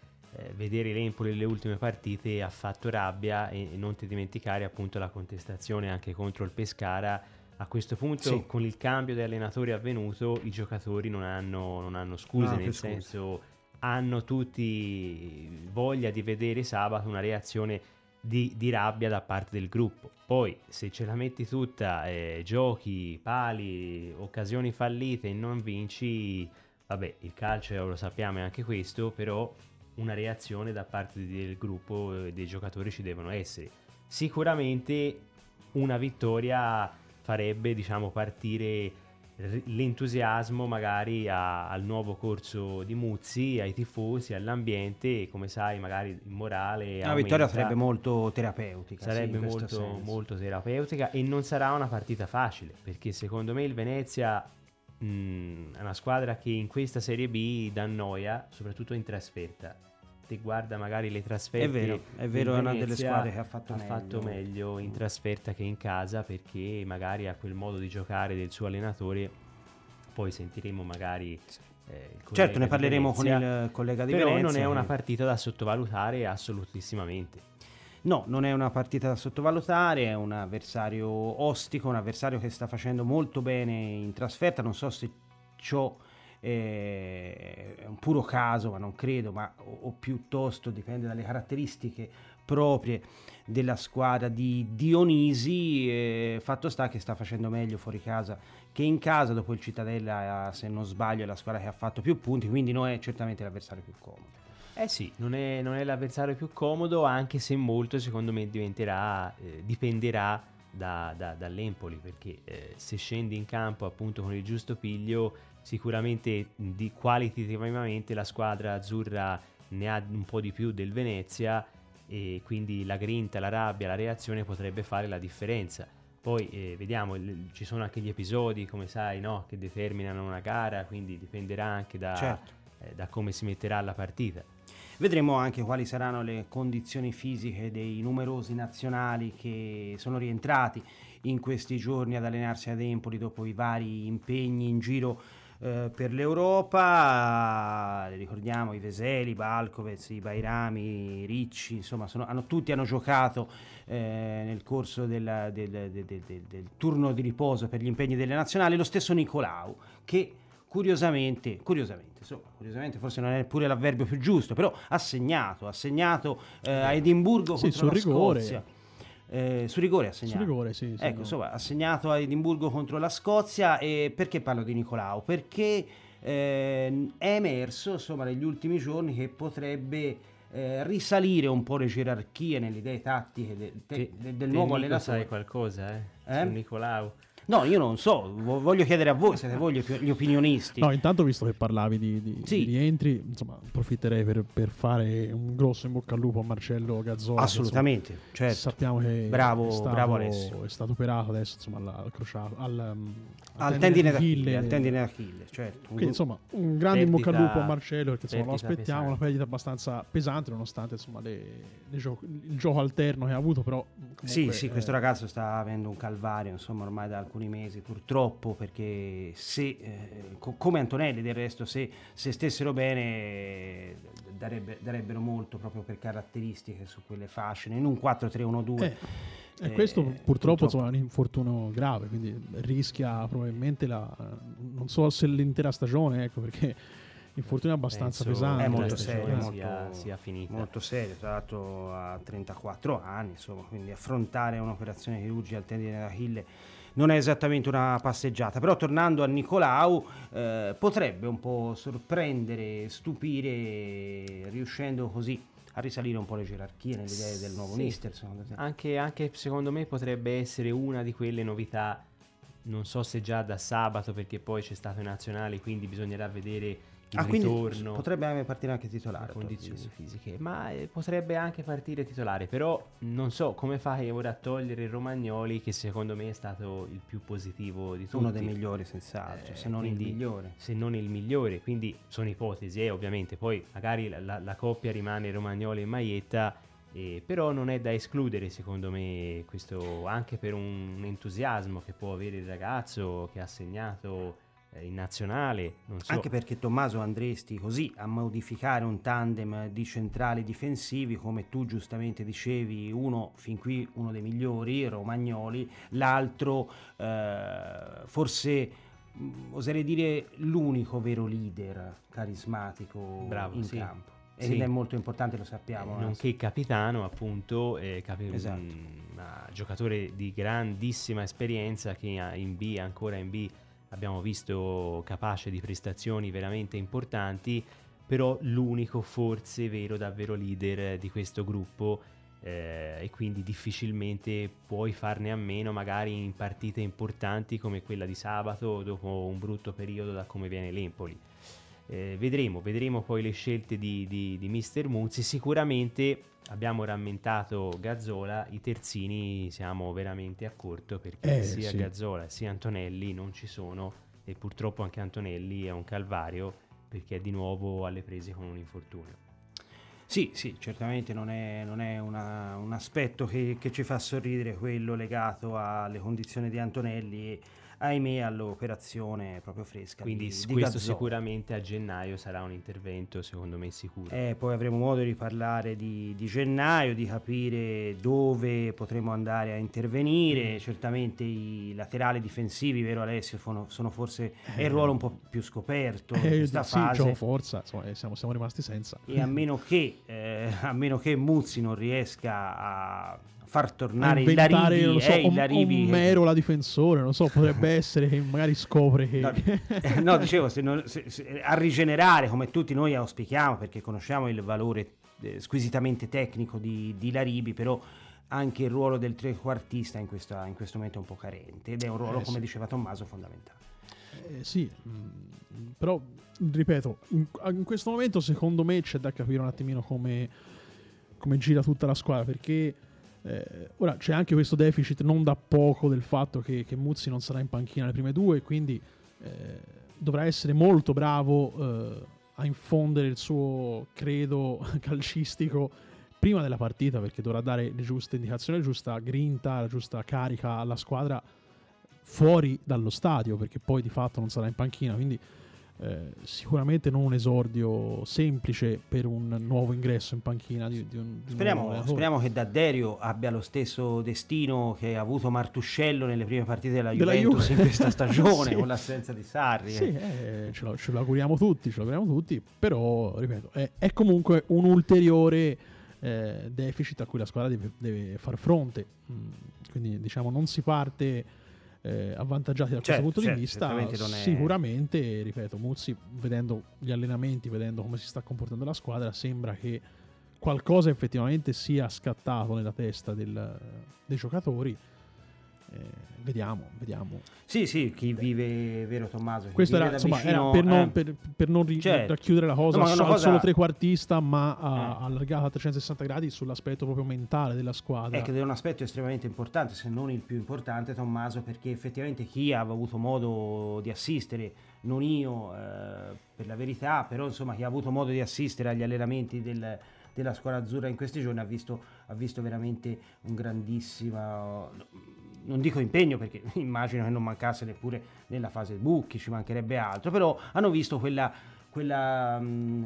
vedere l'Empoli nelle ultime partite ha fatto rabbia e, e, non ti dimenticare appunto la contestazione anche contro il Pescara. A questo punto sì. con il cambio di allenatori avvenuto i giocatori non hanno, non hanno scuse, no, nel senso hanno tutti voglia di vedere sabato una reazione di, di, rabbia da parte del gruppo. Poi se ce la metti tutta, eh, giochi, pali, occasioni fallite e non vinci, vabbè, il calcio lo sappiamo è anche questo, però una reazione da parte del gruppo e dei giocatori ci devono essere. Sicuramente una vittoria farebbe, diciamo, partire l'entusiasmo magari a, al nuovo corso di Muzzi, ai tifosi, all'ambiente e come sai magari il morale... La vittoria sarebbe molto terapeutica. Sarebbe sì, molto, molto, terapeutica e non sarà una partita facile perché secondo me il Venezia mh, è una squadra che in questa Serie B dà noia, soprattutto in trasferta te guarda magari le trasferte. È vero, è vero, è una delle squadre che ha fatto ha meglio. fatto meglio in trasferta che in casa perché magari ha quel modo di giocare del suo allenatore. Poi sentiremo magari eh, certo, ne parleremo Venezia, con il collega di però Venezia. Però non è una partita da sottovalutare assolutissimamente. No, non è una partita da sottovalutare, è un avversario ostico, un avversario che sta facendo molto bene in trasferta. Non so se ciò eh, è un puro caso, ma non credo, ma o, o piuttosto dipende dalle caratteristiche proprie della squadra di Dionisi. Eh, fatto sta che sta facendo meglio fuori casa che in casa. Dopo il Cittadella, se non sbaglio, è la squadra che ha fatto più punti, quindi non è certamente l'avversario più comodo. Eh sì, non è, non è l'avversario più comodo, anche se molto secondo me diventerà, eh, dipenderà da, da, dall'Empoli, perché eh, se scendi in campo appunto con il giusto piglio, sicuramente di qualitativamente la squadra azzurra ne ha un po' di più del Venezia e quindi la grinta, la rabbia, la reazione potrebbe fare la differenza. Poi eh, vediamo, ci sono anche gli episodi, come sai, no? che determinano una gara, quindi dipenderà anche da, Certo. eh, da come si metterà la partita. Vedremo anche quali saranno le condizioni fisiche dei numerosi nazionali che sono rientrati in questi giorni ad allenarsi ad Empoli dopo i vari impegni in giro eh, per l'Europa. Ricordiamo i Veseli, i Balkovec, i Bairami, i Ricci, insomma, sono- hanno- tutti hanno giocato eh, nel corso della- del, del- del- del- turno di riposo per gli impegni delle nazionali. Lo stesso Nicolau, che curiosamente, curiosamente, insomma, curiosamente forse non è pure l'avverbio più giusto, però ha segnato, ha segnato eh, a Edimburgo Sì, contro la rigore. Scozia. Eh, su rigore ha Su segnato. rigore, sì. Ecco, insomma, ha segnato a Edimburgo contro la Scozia e perché parlo di Nicolau? Perché eh, è emerso, insomma, negli ultimi giorni che potrebbe eh, risalire un po' le gerarchie nelle idee tattiche de- Te- de- del te, nuovo allenatore. sai qualcosa, eh? Eh? Su Nicolau. No, io non so, vo- voglio chiedere a voi, siete voi gli, opi- gli opinionisti. No, intanto visto che parlavi di, di- Sì. di rientri, insomma, approfitterei per, per fare un grosso in bocca al lupo a Marcello Gazzola. che, Assolutamente, insomma, certo. Sappiamo che Bravo- è stato, bravo Alessio. è stato operato adesso insomma, al, al crociato, al, tendine d'Achille. al tendine d'Achille, certo. Quindi, insomma, un grande in bocca al lupo a Marcello perché insomma, lo aspettiamo, una pesante. perdita abbastanza pesante nonostante insomma, le- le gio- il gioco alterno che ha avuto, però comunque, Sì, sì, eh, questo ragazzo sta avendo un calvario, insomma, ormai da alcuni mesi, purtroppo, perché se, eh, co- come Antonelli del resto, se, se stessero bene, darebbe- darebbero molto proprio per caratteristiche su quelle fasce, in un 4-3-1-2. Eh, e Eh, questo purtroppo, purtroppo. insomma, è un infortunio grave, quindi rischia probabilmente la, non so se l'intera stagione, ecco perché l'infortunio è abbastanza Penso pesante. È molto serio, sia, molto- sia finita. molto serio, tra l'altro a 34 anni, insomma, quindi affrontare un'operazione chirurgica al tendine d'Achille non è esattamente una passeggiata, però tornando a Nicolau eh, potrebbe un po' sorprendere, stupire, riuscendo così a risalire un po' le gerarchie nelle idee del nuovo Sì. mister, secondo te? Anche, anche secondo me potrebbe essere una di quelle novità, non so se già da sabato perché poi c'è stato i nazionali, quindi bisognerà vedere Ah, ritorno. potrebbe anche partire anche titolare. condizioni fisiche, ma eh, potrebbe anche partire titolare, però non so come fai ora a togliere Romagnoli che secondo me è stato il più positivo di tutti. Uno dei migliori senz'altro, Eh, se non quindi- il migliore. se non il migliore, quindi sono ipotesi, eh, ovviamente, poi magari la, la- la coppia rimane Romagnoli e Maietta, eh, però non è da escludere secondo me questo anche per un entusiasmo che può avere il ragazzo che ha segnato in nazionale, so. Anche perché Tommaso andresti così a modificare un tandem di centrali difensivi, come tu giustamente dicevi, uno fin qui uno dei migliori, Romagnoli, l'altro eh, forse mh, oserei dire l'unico vero leader carismatico Bravo, in sì. campo. Sì. Ed è molto importante, lo sappiamo. Eh, nonché capitano appunto eh, capi- Esatto. mm, ma giocatore di grandissima esperienza che ha- in B ancora in B abbiamo visto capace di prestazioni veramente importanti però l'unico forse vero davvero leader di questo gruppo eh, e quindi difficilmente puoi farne a meno magari in partite importanti come quella di sabato dopo un brutto periodo da come viene l'Empoli eh, vedremo, vedremo poi le scelte di, di, di Mister Muzzi. Sicuramente abbiamo rammentato Gazzola, i terzini siamo veramente a corto perché Eh, sia sì. Gazzola sia Antonelli non ci sono e purtroppo anche Antonelli è un calvario perché è di nuovo alle prese con un infortunio. Sì, sì, certamente non è, non è una- un aspetto che, che ci fa sorridere quello legato alle condizioni di Antonelli ahimè all'operazione proprio fresca. Quindi di, di questo Gazzolo. sicuramente a gennaio sarà un intervento secondo me sicuro. Eh, poi avremo modo di parlare di, di gennaio, di capire dove potremo andare a intervenire. Certamente i laterali difensivi, vero Alessio, sono, sono forse è il ruolo un po' più scoperto in Eh, questa sì, fase. forza, insomma, eh, siamo, siamo rimasti senza. E a meno che, eh, a meno che Muzzi non riesca a far tornare il lo so, eh, un, un mero la difensore, non so, potrebbe essere che magari scopre che... No, eh, no, dicevo, se non- se- se- a rigenerare come tutti noi auspichiamo, perché conosciamo il valore eh, squisitamente tecnico di, di Laribi, però anche il ruolo del trequartista in, questa- in questo momento è un po' carente ed è un ruolo, Eh, come sì. diceva Tommaso, fondamentale. Eh, sì, mm, però ripeto, in, in questo momento secondo me c'è da capire un attimino come, come gira tutta la squadra perché eh, ora c'è anche questo deficit non da poco del fatto che, che Muzzi non sarà in panchina le prime due quindi eh, dovrà essere molto bravo eh, a infondere il suo credo calcistico prima della partita perché dovrà dare le giuste indicazioni, la giusta grinta, la giusta carica alla squadra fuori dallo stadio perché poi di fatto non sarà in panchina quindi eh, sicuramente non un esordio semplice per un nuovo ingresso in panchina di, di un, di Speriamo, speriamo che Dadderio abbia lo stesso destino che ha avuto Martuscello nelle prime partite della, Della Juventus Juve. in questa stagione Sì. con l'assenza di Sarri. Sì, eh. eh, ce, lo, ce lo auguriamo tutti, ce lo auguriamo tutti, però, ripeto, è, è comunque un ulteriore eh, deficit a cui la squadra deve, deve far fronte. Mm, quindi, diciamo, non si parte eh, avvantaggiati da Certo, questo punto certo, di vista. è- Sicuramente, ripeto, Muzzi, vedendo gli allenamenti, vedendo come si sta comportando la squadra, sembra che qualcosa effettivamente sia scattato nella testa del- dei giocatori. Eh, vediamo, vediamo. Sì, sì, chi vive, vero Tommaso? Questo era, insomma, era vicino, per non, eh, per, per non ri- Certo. racchiudere la cosa No, so- cosa- solo trequartista, ma Eh. allargata a 360 gradi sull'aspetto proprio mentale della squadra. È che è un aspetto estremamente importante, se non il più importante, Tommaso, perché effettivamente chi aveva avuto modo di assistere, non io eh, per la verità, però insomma chi ha avuto modo di assistere agli allenamenti del- della squadra azzurra in questi giorni ha visto, ha visto veramente un grandissimo, non dico impegno perché immagino che non mancasse neppure nella fase bucchi, ci mancherebbe altro, però hanno visto quella, quella mh,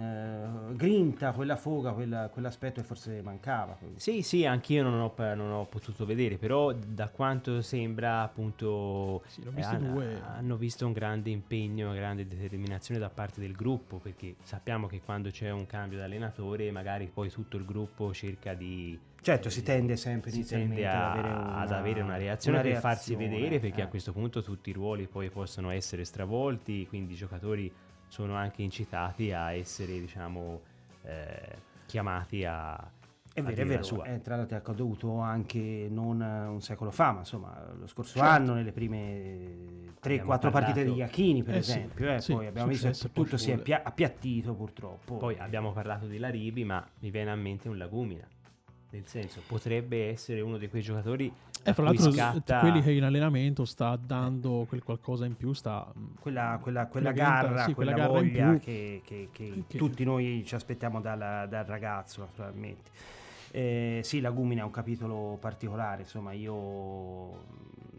eh, grinta, quella foga, quella- quell'aspetto che forse mancava. Sì, sì, anch'io non ho, non ho potuto vedere, però da quanto sembra appunto Sì, l'ho eh, visti han- due. hanno visto un grande impegno, una grande determinazione da parte del gruppo, perché sappiamo che quando c'è un cambio di allenatore magari poi tutto il gruppo cerca di... Certo, si tende sempre si inizialmente tende a- ad avere una, ad avere una reazione una per farsi vedere, perché eh. a questo punto tutti i ruoli poi possono essere stravolti, quindi i giocatori sono anche incitati a essere, diciamo, eh, chiamati a... È a vero, è vero, sua. è tra l'altro è accaduto anche non eh, un secolo fa, ma insomma lo scorso Certo. anno nelle prime 3-4 Abbiamo partite di Iachini per Eh sì, esempio, eh, sì, poi abbiamo visto che tutto si è appiattito purtroppo. Poi abbiamo parlato di Laribi, ma mi viene a mente un Lagumina. Nel senso, potrebbe essere uno di quei giocatori E a fra l'altro, scatta... quelli che in allenamento sta dando quel qualcosa in più, sta mm, quella, quella, quella garra, sì, quella, quella garra voglia che, che- che Che- tutti noi ci aspettiamo dal, dal ragazzo, naturalmente. Eh, sì, Lagumina è un capitolo particolare, insomma, io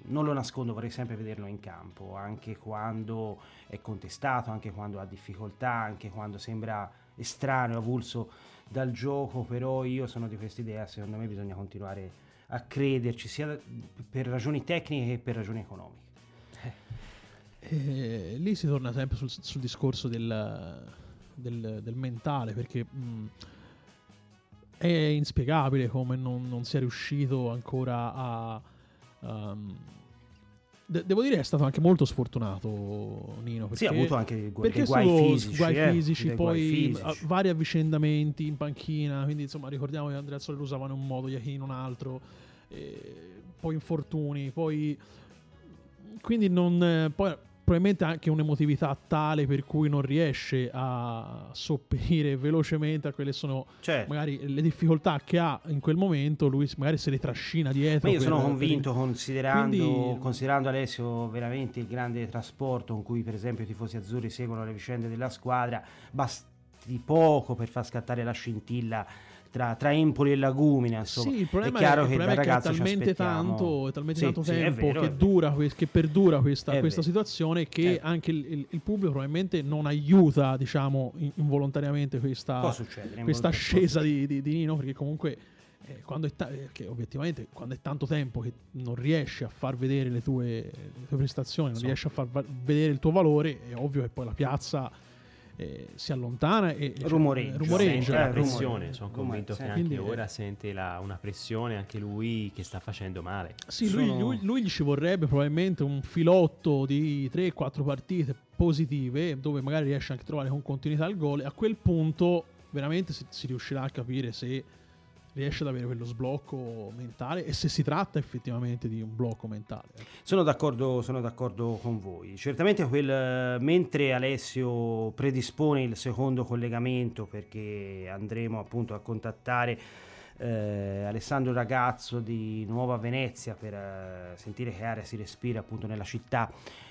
non lo nascondo, vorrei sempre vederlo in campo, anche quando è contestato, anche quando ha difficoltà, anche quando sembra estraneo, avulso dal gioco, però io sono di questa idea, secondo me bisogna continuare a crederci, sia per ragioni tecniche che per ragioni economiche. Eh, lì si torna sempre sul, sul discorso del, del- del mentale perché mh, è inspiegabile come non, non sia riuscito ancora a... um, de- devo dire è stato anche molto sfortunato Nino perché, Sì, ha avuto anche gu- perché guai solo fisici, guai eh, fisici, poi fisici. a- vari avvicendamenti in panchina quindi insomma ricordiamo che Andrea Sole lo usava in un modo Iachini in un altro eh, poi infortuni poi quindi non eh, poi probabilmente anche un'emotività tale per cui non riesce a sopperire velocemente a quelle sono Certo. magari le difficoltà che ha in quel momento lui magari se le trascina dietro Ma io per- sono per- convinto, considerando, Quindi- considerando Alessio veramente il grande trasporto con cui per esempio i tifosi azzurri seguono le vicende della squadra, basti poco per far scattare la scintilla tra, tra Empoli e Lagumina. Insomma. Sì, il problema è chiaro è, che il problema è che è talmente tanto, è talmente Sì, tanto sì, tempo vero, che, dura, che perdura questa, questa situazione che Eh. anche il, il- il pubblico probabilmente non aiuta, diciamo, in- involontariamente questa, questa ascesa di, di- di Nino, perché comunque eh, quando è ta- eh, che obiettivamente quando è tanto tempo che non riesci a far vedere le tue, le tue prestazioni, non riesci a far va- vedere il tuo valore, è ovvio che poi la piazza eh, si allontana e cioè, Rumoreggia. La Eh, pressione, rumore. sono Rumore, convinto sì. che anche Quindi, ora sente la- una pressione anche lui che sta facendo male. Sì, lui, Sono- lui- lui gli ci vorrebbe probabilmente un filotto di 3-4 partite positive dove magari riesce anche a trovare con continuità il gol e a quel punto veramente si, si riuscirà a capire se riesce ad avere quello sblocco mentale e se si tratta effettivamente di un blocco mentale. Sono d'accordo, sono d'accordo con voi. Certamente quel, mentre Alessio predispone il secondo collegamento perché andremo appunto a contattare eh, Alessandro Ragazzo di Nuova Venezia per eh, sentire che aria si respira appunto nella città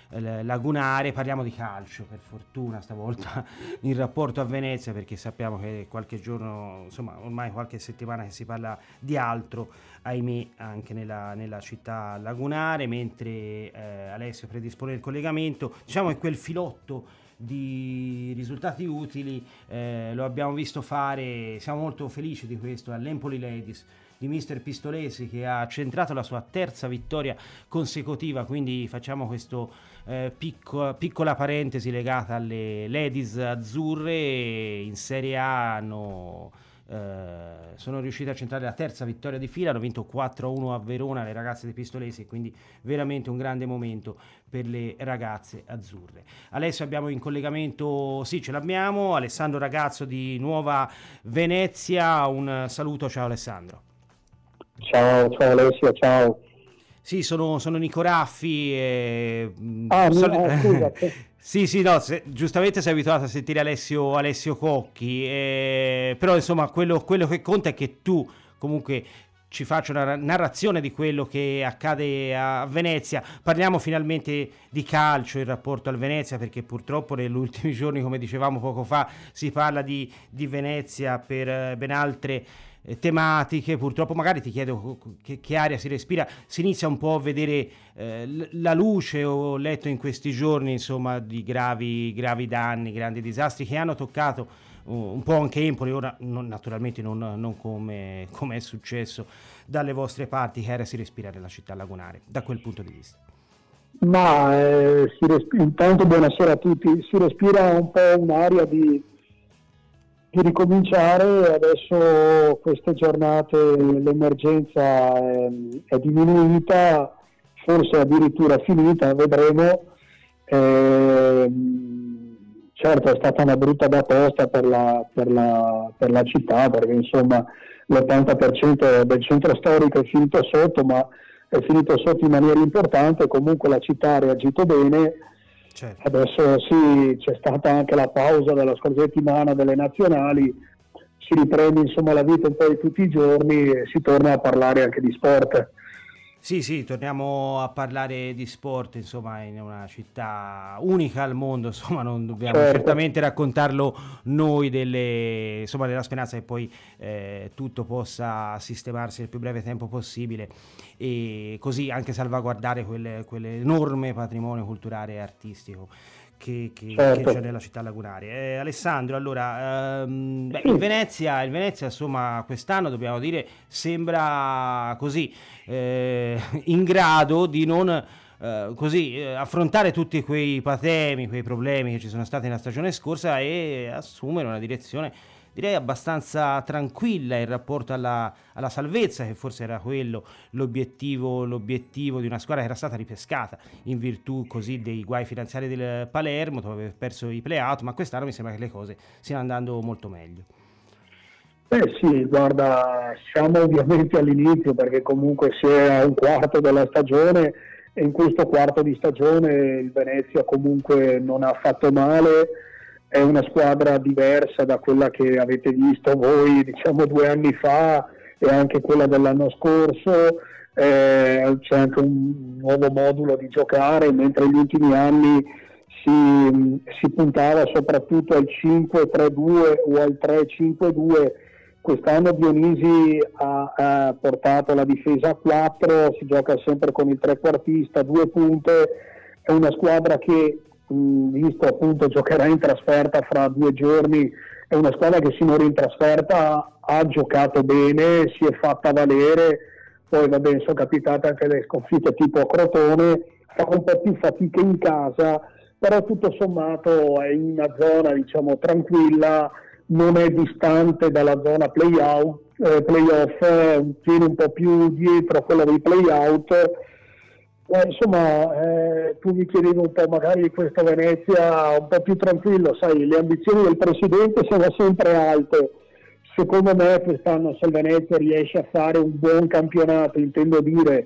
eh, lagunare, parliamo di calcio per fortuna stavolta in rapporto a Venezia perché sappiamo che qualche giorno, insomma ormai qualche settimana che si parla di altro, ahimè anche nella, nella città lagunare, mentre eh, Alessio predispone il collegamento, diciamo che quel filotto di risultati utili eh, lo abbiamo visto fare, siamo molto felici di questo all'Empoli Ladies di mister Pistolesi che ha centrato la sua terza vittoria consecutiva, quindi facciamo questa piccola parentesi legata alle Ladies azzurre in Serie A hanno eh, sono riusciti a centrare la terza vittoria di fila, hanno vinto 4-1 a Verona le ragazze di Pistolesi quindi veramente un grande momento per le ragazze azzurre. Adesso abbiamo in collegamento, sì ce l'abbiamo, Alessandro Ragazzo di Nuova Venezia, un saluto, ciao Alessandro. Ciao, ciao Alessio, ciao. Sì, sono, sono Nico Raffi. E, Ah, mi- soli- ah, scusa. sì, sì, no, se- giustamente sei abituato a sentire Alessio, Alessio Cocchi, eh, però insomma quello, quello che conta è che tu comunque ci faccia una ra- narrazione di quello che accade a Venezia. Parliamo finalmente di calcio in rapporto al Venezia, perché purtroppo negli ultimi giorni, come dicevamo poco fa, si parla di, di Venezia per eh, ben altre eh, tematiche. Purtroppo, magari ti chiedo che, che aria si respira. Si inizia un po' a vedere eh, la luce. Ho letto in questi giorni, insomma, di gravi, gravi danni, grandi disastri che hanno toccato uh, un po' anche Empoli. Ora, non- naturalmente, non, non come, come è successo dalle vostre parti. Che aria si respira nella città lagunare da quel punto di vista? Ma eh, si respi- intanto buonasera a tutti, si respira un po' un'aria di, di ricominciare, adesso queste giornate l'emergenza è, è diminuita, forse addirittura finita, vedremo. Ehm, certo è stata una brutta batosta per la, per la, per la città perché insomma l'80% del centro storico è finito sotto, ma è finito sotto in maniera importante, comunque la città ha reagito bene, Certo. adesso sì, c'è stata anche la pausa della scorsa settimana delle nazionali, si riprende insomma la vita un po' di tutti i giorni e si torna a parlare anche di sport. Sì, sì, torniamo a parlare di sport, insomma, in una città unica al mondo, insomma, non dobbiamo Certo. certamente raccontarlo noi delle, insomma, della speranza che poi eh, tutto possa sistemarsi nel più breve tempo possibile e così anche salvaguardare quel- quell'enorme patrimonio culturale e artistico che, che- Certo. che c'è nella città lagunare. Eh, Alessandro, allora, ehm, beh, il Venezia, il Venezia, insomma, quest'anno dobbiamo dire sembra così eh, in grado di non eh, così eh, affrontare tutti quei patemi, quei problemi che ci sono stati nella stagione scorsa e assumere una direzione direi abbastanza tranquilla in rapporto alla, alla salvezza, che forse era quello l'obiettivo, l'obiettivo di una squadra che era stata ripescata in virtù così dei guai finanziari del Palermo, dove aveva perso i play-out, ma quest'anno mi sembra che le cose stiano andando molto meglio. Eh sì, guarda, siamo ovviamente all'inizio perché comunque si è a un quarto della stagione e in questo quarto di stagione il Venezia comunque non ha fatto male, è una squadra diversa da quella che avete visto voi diciamo due anni fa e anche quella dell'anno scorso, eh, c'è anche un nuovo modulo di giocare mentre negli ultimi anni si, si puntava soprattutto al 5-3-2 o al 3-5-2 quest'anno Dionisi ha, ha, portato la difesa a 4, si gioca sempre con il trequartista, due punte, è una squadra che visto appunto giocherà in trasferta fra due giorni, è una squadra che sinora in trasferta ha giocato bene, si è fatta valere, poi vabbè sono capitate anche le sconfitte tipo a Crotone, fa un po' più fatica in casa, però tutto sommato è in una zona diciamo tranquilla, non è distante dalla zona play-out, eh, play-off, eh, tiene un po' più dietro quello dei play-out. Eh, insomma, eh, tu mi chiedevi un po' magari questo Venezia un po' più tranquillo, sai, le ambizioni del presidente sono sempre alte. Secondo me quest'anno se il Venezia riesce a fare un buon campionato, intendo dire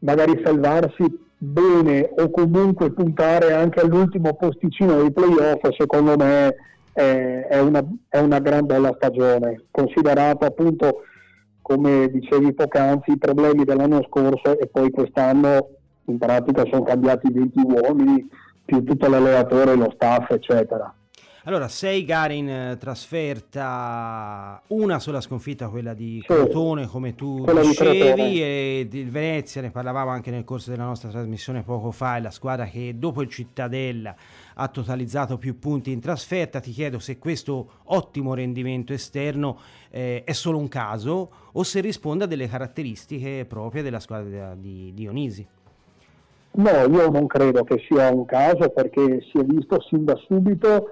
magari salvarsi bene o comunque puntare anche all'ultimo posticino dei playoff, secondo me è, è, una, è una gran bella stagione, considerato appunto come dicevi poc'anzi i problemi dell'anno scorso e poi quest'anno in pratica sono cambiati 20 uomini più tutto l'allenatore, lo staff eccetera. Allora, sei gare in eh, trasferta, una sola sconfitta, quella di Crotone, sì, come tu dicevi, e il Venezia, ne parlavamo anche nel corso della nostra trasmissione poco fa, è la squadra che dopo il Cittadella ha totalizzato più punti in trasferta. Ti chiedo se questo ottimo rendimento esterno eh, è solo un caso o se risponde a delle caratteristiche proprie della squadra di Dionisi. No, io non credo che sia un caso perché si è visto sin da subito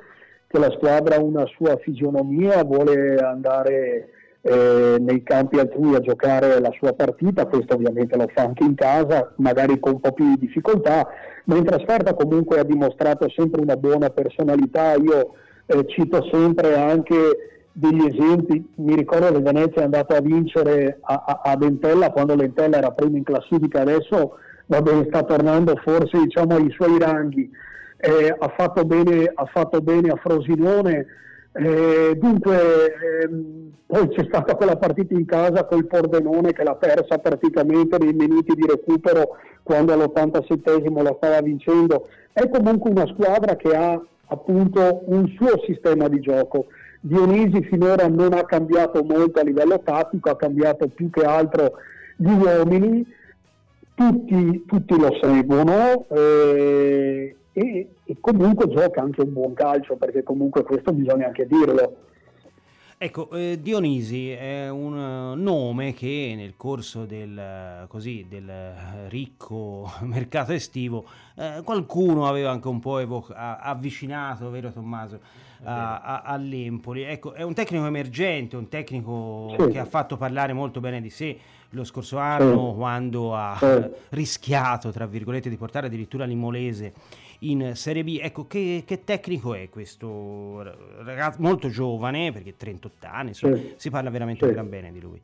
che la squadra ha una sua fisionomia, vuole andare eh, nei campi altrui a giocare la sua partita, questo ovviamente lo fa anche in casa, magari con un po' più di difficoltà, ma in trasferta comunque ha dimostrato sempre una buona personalità, io eh, cito sempre anche degli esempi, mi ricordo che Venezia è andato a vincere a, a, a Ventella quando Lentella era primo in classifica, adesso vabbè, sta tornando forse diciamo, ai suoi ranghi, eh, ha, fatto bene, ha, fatto bene, a Frosinone, eh, dunque ehm, poi c'è stata quella partita in casa col Pordenone che l'ha persa praticamente nei minuti di recupero quando all'87esimo la stava vincendo. È comunque una squadra che ha appunto un suo sistema di gioco. Dionisi finora non ha cambiato molto a livello tattico, ha cambiato più che altro gli uomini, tutti, tutti lo seguono. Eh, e, e, comunque gioca anche un buon calcio perché comunque questo bisogna anche dirlo. Ecco, eh, Dionisi è un uh, nome che nel corso del, così, del ricco mercato estivo eh, qualcuno aveva anche un po' evo- avvicinato, vero Tommaso, a, a, all'Empoli. Ecco, è un tecnico emergente, un tecnico sì. che ha fatto parlare molto bene di sé lo scorso anno sì. quando ha sì. rischiato, tra virgolette, di portare addirittura l'Imolese in Serie B. Ecco, che, che tecnico è questo ragazzo molto giovane, perché 38 anni, insomma, si parla veramente gran bene di lui.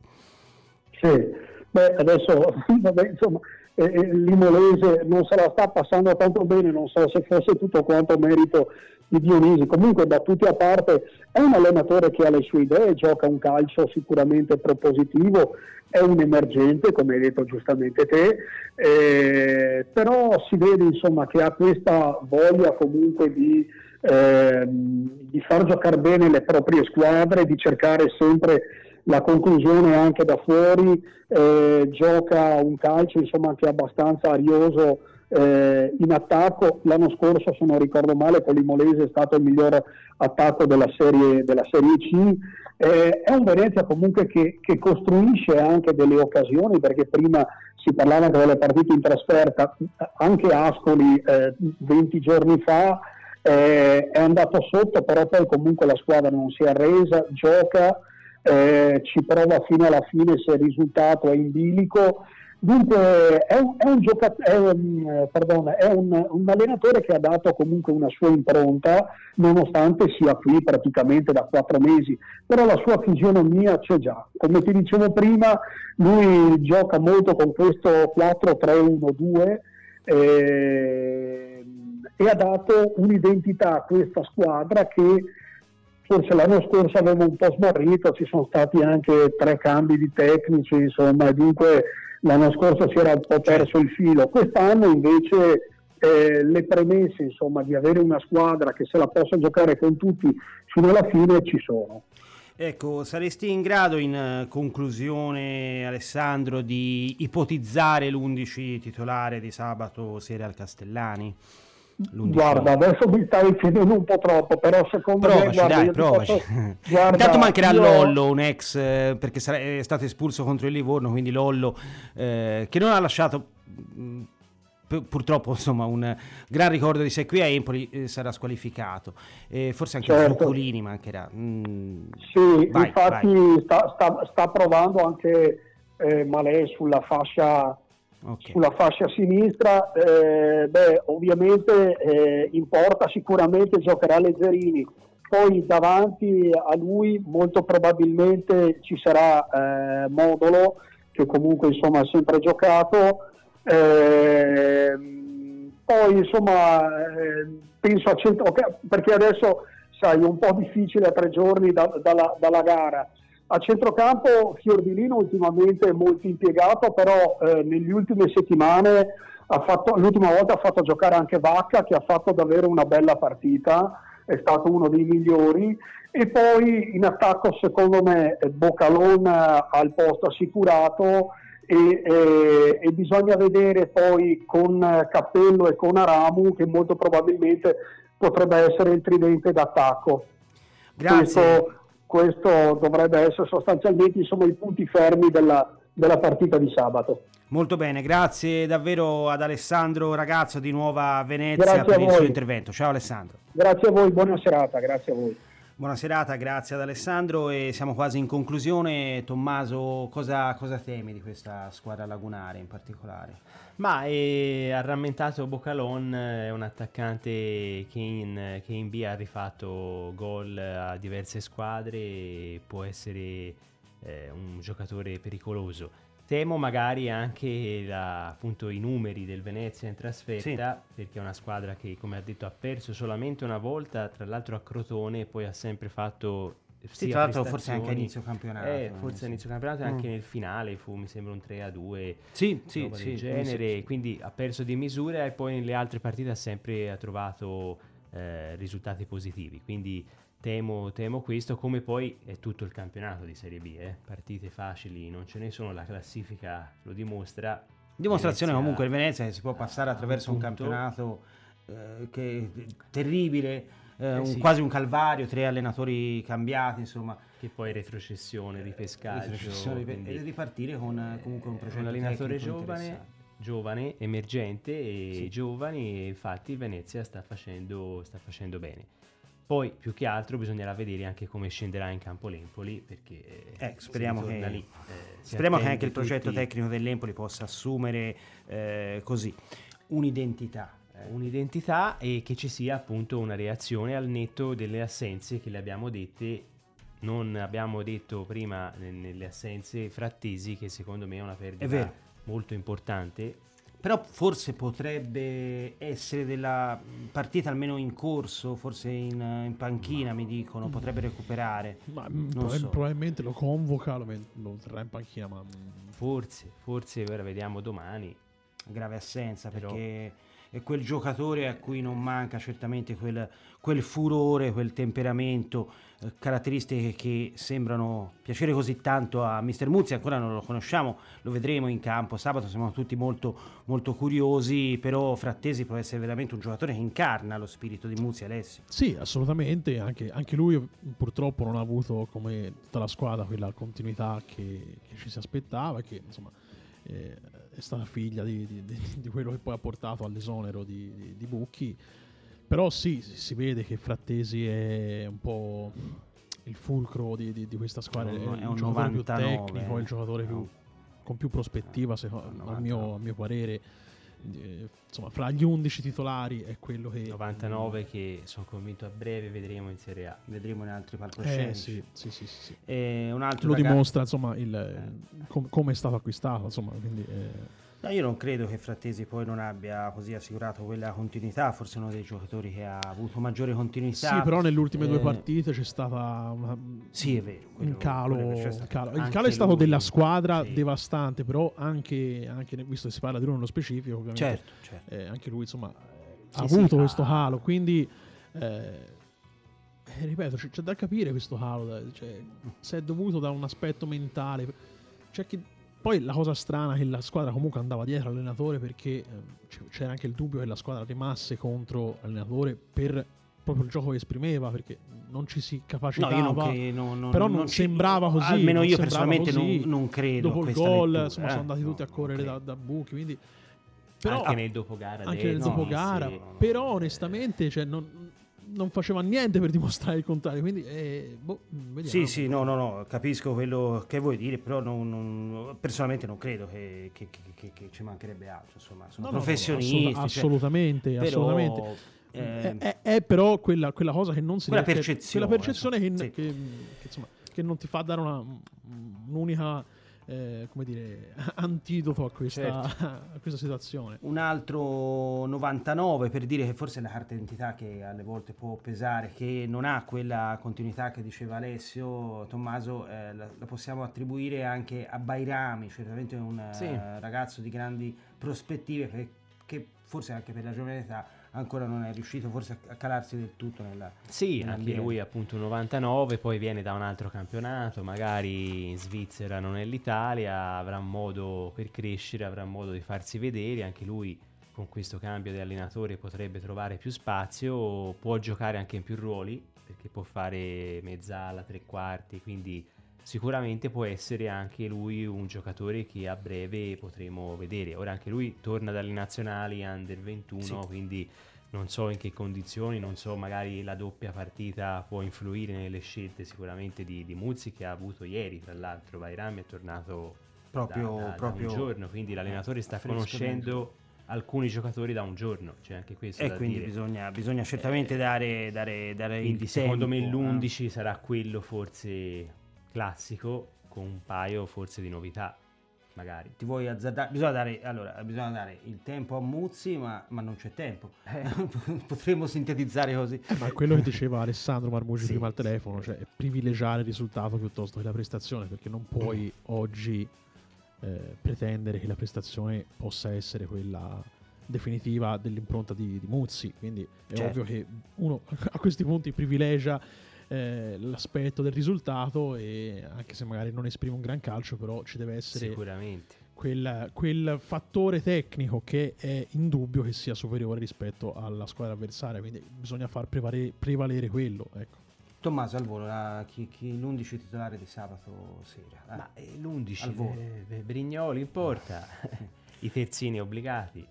Sì, beh, adesso vabbè, insomma, eh, eh, l'Imolese non se la sta passando tanto bene, non so se fosse tutto quanto merito di Dionisi. Comunque, battute a parte, è un allenatore che ha le sue idee, gioca un calcio sicuramente propositivo, è un emergente, come hai detto giustamente te, eh, però si vede insomma, che ha questa voglia comunque di, eh, di far giocare bene le proprie squadre, di cercare sempre la conclusione anche da fuori, eh, gioca un calcio insomma, che è abbastanza arioso eh, in attacco. L'anno scorso, se non ricordo male, Polimolese è stato il miglior attacco della Serie, della serie C. Eh, è un Venezia comunque che, che, costruisce anche delle occasioni, perché prima si parlava anche delle partite in trasferta, anche Ascoli 20 eh, giorni fa eh, è andato sotto, però poi comunque la squadra non si è arresa, gioca, eh, ci prova fino alla fine se il risultato è in bilico Dunque è un, è un, giocat- è un, pardon, è un allenatore che ha dato comunque una sua impronta, nonostante sia qui praticamente da quattro mesi, però la sua fisionomia c'è già. Come ti dicevo prima, lui gioca molto con questo 4-3-1-2 eh, e ha dato un'identità a questa squadra che forse l'anno scorso aveva un po' smarrito, ci sono stati anche tre cambi di tecnici, insomma, e dunque l'anno scorso si era un po' perso il filo, quest'anno invece eh, le premesse insomma, di avere una squadra che se la possa giocare con tutti fino alla fine ci sono. Ecco, saresti in grado in eh, conclusione, Alessandro, di ipotizzare l'11 titolare di sabato sera al Castellani? Guarda, adesso mi stai chiedendo un po' troppo, però secondo provaci, me... Guarda, dai, provaci. Posso... Guarda, Intanto mancherà io... Lollo, un ex, eh, perché sarà, è stato espulso contro il Livorno, quindi Lollo, eh, che non ha lasciato... Mh, purtroppo insomma un gran ricordo di sé qui a Empoli eh, sarà squalificato eh, forse anche certo. Zuccolini mancherà mm. sì vai, infatti vai. Sta, sta, sta, provando anche eh, Malè sulla fascia Okay. sulla fascia sinistra, eh, beh, ovviamente eh, in porta sicuramente giocherà Leggerini, poi davanti a lui molto probabilmente ci sarà eh, Modolo che comunque insomma ha sempre giocato, ehm, poi insomma eh, penso a centro, perché adesso sai è un po' difficile a tre giorni da, dalla, dalla gara, a centrocampo Fiordilino ultimamente è molto impiegato, però eh, nelle ultime settimane fatto, l'ultima volta ha fatto giocare anche Vacca che ha fatto davvero una bella partita, è stato uno dei migliori e poi in attacco secondo me Bocalon ha il posto assicurato e, e, e, bisogna vedere poi con Cappello e con Aramu che molto probabilmente potrebbe essere il tridente d'attacco. Grazie. Questo, questo dovrebbe essere sostanzialmente insomma, i punti fermi della, della partita di sabato. Molto bene, grazie davvero ad Alessandro Ragazzo di Nuova Venezia grazie per il suo intervento. Ciao Alessandro. Grazie a voi, buona serata, grazie a voi. Buona serata, grazie ad Alessandro e siamo quasi in conclusione. Tommaso, cosa, cosa temi di questa squadra lagunare in particolare? Ma eh, ha rammentato Bocalon, è un attaccante che in, che in B ha rifatto gol a diverse squadre e può essere eh, un giocatore pericoloso. Temo magari anche la, appunto, i numeri del Venezia in trasferta, sì. perché è una squadra che, come ha detto, ha perso solamente una volta, tra l'altro a Crotone, e poi ha sempre fatto sì, tra l'altro forse anche a inizio campionato. Eh, forse a inizio campionato e anche mm. nel finale fu, mi sembra, un 3 a 2. Sì, sì, sì. Del genere, sì. quindi ha perso di misura e poi nelle altre partite ha sempre trovato eh, risultati positivi. Quindi Temo, temo, questo, come poi è tutto il campionato di Serie B, eh? partite facili non ce ne sono, la classifica lo dimostra. Dimostrazione Venezia, comunque il Venezia che si può passare attraverso un campionato eh, che terribile, eh, eh, un, sì. quasi un calvario, tre allenatori cambiati, insomma. Che poi retrocessione, ripescaggio. Retrocessione, quindi, e ripartire con eh, comunque un progetto un allenatore giovane, giovane, emergente e sì. giovani e infatti Venezia sta facendo, sta facendo bene. Poi più che altro bisognerà vedere anche come scenderà in campo l'Empoli perché eh, speriamo, che, lì, eh, speriamo che, anche il progetto tutti... tecnico dell'Empoli possa assumere eh, così un'identità. Eh. Un'identità e che ci sia appunto una reazione al netto delle assenze che le abbiamo dette non abbiamo detto prima nelle assenze frattesi che secondo me è una perdita è molto importante però forse potrebbe essere della partita almeno in corso, forse in, in panchina mi dicono, potrebbe recuperare. Ma prob- so. probabilmente lo convoca, lo, lo terrà in panchina, ma forse, forse ora vediamo domani. Grave assenza Però... perché è quel giocatore a cui non manca certamente quel, quel furore, quel temperamento, eh, caratteristiche che sembrano piacere così tanto a Mister Muzzi, ancora non lo conosciamo, lo vedremo in campo sabato, siamo tutti molto, molto curiosi, però Frattesi può essere veramente un giocatore che incarna lo spirito di Muzzi Alessio. Sì, assolutamente, anche, anche lui purtroppo non ha avuto come tutta la squadra quella continuità che, che ci si aspettava, che insomma... Eh, è stata figlia di, di, di, quello che poi ha portato all'esonero di, di, Bucchi. Però sì, si vede che Frattesi è un po' il fulcro di, questa squadra. No, è, è, un giocatore 99, più tecnico, è il giocatore più, con più prospettiva, se, a, mio, a mio parere eh, insomma, fra gli 11 titolari è quello che 99 che sono convinto a breve vedremo in Serie A vedremo in altri palcoscenici eh, sì, sì, sì, sì. E un altro lo ragazzo... dimostra insomma il, eh. com- come è stato acquistato insomma quindi eh No, io non credo che Frattesi poi non abbia così assicurato quella continuità, forse uno dei giocatori che ha avuto maggiore continuità. Sì, però nelle ultime eh, due partite c'è stata una, sì, un calo. Il calo è stato lui, della squadra sì. devastante, però anche, anche, visto che si parla di lui nello specifico, ovviamente, certo, certo. Eh, anche lui insomma, sì, ha avuto questo calo, quindi... Eh, eh, ripeto, c'è, c'è, da capire questo calo, cioè, se è dovuto da un aspetto mentale. Cioè che, poi la cosa strana è che la squadra comunque andava dietro all'allenatore perché eh, c'era anche il dubbio che la squadra rimasse contro l'allenatore per proprio il gioco che esprimeva perché non ci si capacitava. No, non che, no, no, però non, non sembrava ci, così almeno io personalmente non, non, credo dopo il gol lettura, insomma eh? sono andati tutti a correre da, da, buchi quindi però, anche nel dopogara anche nel dopogara sì, però onestamente cioè, non, non faceva niente per dimostrare il contrario. Quindi, eh, boh, Sì, sì, no, no, no, capisco quello che vuoi dire, però non, non, personalmente non credo che, che, che, che, ci mancherebbe altro. Insomma, sono no, professionisti. No, assolutamente, cioè, assolutamente. Però, eh, è, è, però quella, quella, cosa che non si quella percezione, quella percezione che, sì. insomma, che non ti fa dare una, un'unica eh, come dire, antidoto a questa, certo. a questa, situazione. Un altro 99 per dire che forse è la carta d'identità che alle volte può pesare, che non ha quella continuità che diceva Alessio, Tommaso, eh, la, la, possiamo attribuire anche a Bairami, certamente un sì. uh, ragazzo di grandi prospettive che, che forse anche per la giovane età ancora non è riuscito forse a calarsi del tutto nella Sì, anche lui appunto 99, poi viene da un altro campionato, magari in Svizzera non è l'Italia, avrà modo per crescere, avrà modo di farsi vedere, anche lui con questo cambio di allenatore potrebbe trovare più spazio, può giocare anche in più ruoli, perché può fare mezzala, tre quarti, quindi sicuramente può essere anche lui un giocatore che a breve potremo vedere. Ora anche lui torna dalle nazionali under 21, sì. quindi non so in che condizioni, non so magari la doppia partita può influire nelle scelte sicuramente di, di Muzzi che ha avuto ieri, tra l'altro Bairami è tornato proprio, da, da, proprio da un giorno, quindi l'allenatore sta conoscendo alcuni giocatori da un giorno, c'è anche questo. E quindi bisogna, bisogna, certamente eh, dare, dare, dare il tempo. Secondo me l'11 eh. sarà quello forse classico con un paio forse di novità magari. Ti vuoi azzardare? Bisogna dare, allora, bisogna dare il tempo a Muzzi, ma, ma non c'è tempo. Eh. Potremmo sintetizzare così. Eh, ma quello che diceva Alessandro Marmucci sì, prima al telefono, cioè privilegiare il risultato piuttosto che la prestazione, perché non puoi mm. oggi eh, pretendere che la prestazione possa essere quella definitiva dell'impronta di, di Muzzi. Quindi è certo. ovvio che uno a questi punti privilegia eh, l'aspetto del risultato e anche se magari non esprime un gran calcio, però ci deve essere sicuramente quel, quel fattore tecnico che è indubbio che sia superiore rispetto alla squadra avversaria, quindi bisogna far prevalere, prevalere quello. Ecco. Tommaso al volo, la, chi, chi, l'11 titolare di sabato sera. Eh. Ma eh, l'11 eh, Brignoli in porta, i terzini obbligati.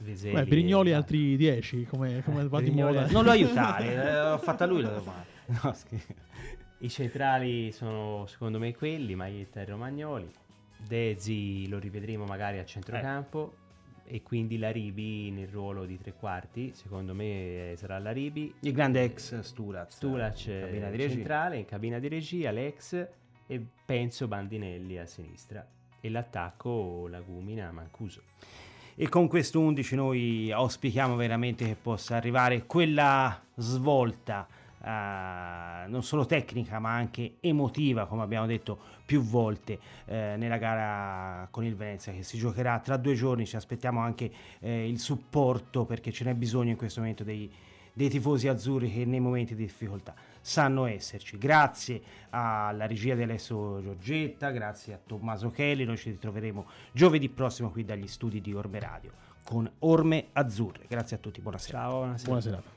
Veseli Beh, Brignoli e altri 10 come, come eh, va di moda. Non lo aiutare, eh, ho fatto a lui la domanda. No, I centrali sono secondo me quelli, Maglietta e Romagnoli. Dezi lo rivedremo magari a centrocampo. Eh. E quindi la Ribi nel ruolo di tre quarti, secondo me sarà la Ribi. Il grande ex Stulac. Stulac in centrale, in cabina di regia, l'ex e penso Bandinelli a sinistra. E l'attacco Lagumina Mancuso. E con questo 11 noi auspichiamo veramente che possa arrivare quella svolta Uh, non solo tecnica ma anche emotiva come abbiamo detto più volte uh, nella gara con il Venezia che si giocherà tra due giorni. Ci aspettiamo anche uh, il supporto perché ce n'è bisogno in questo momento dei, dei tifosi azzurri che nei momenti di difficoltà sanno esserci. Grazie alla regia di Alessio Giorgetta grazie a Tommaso Kelly. Noi ci ritroveremo giovedì prossimo qui dagli studi di Orme Radio con Orme Azzurre. Grazie a tutti buonasera ciao buonasera, buonasera.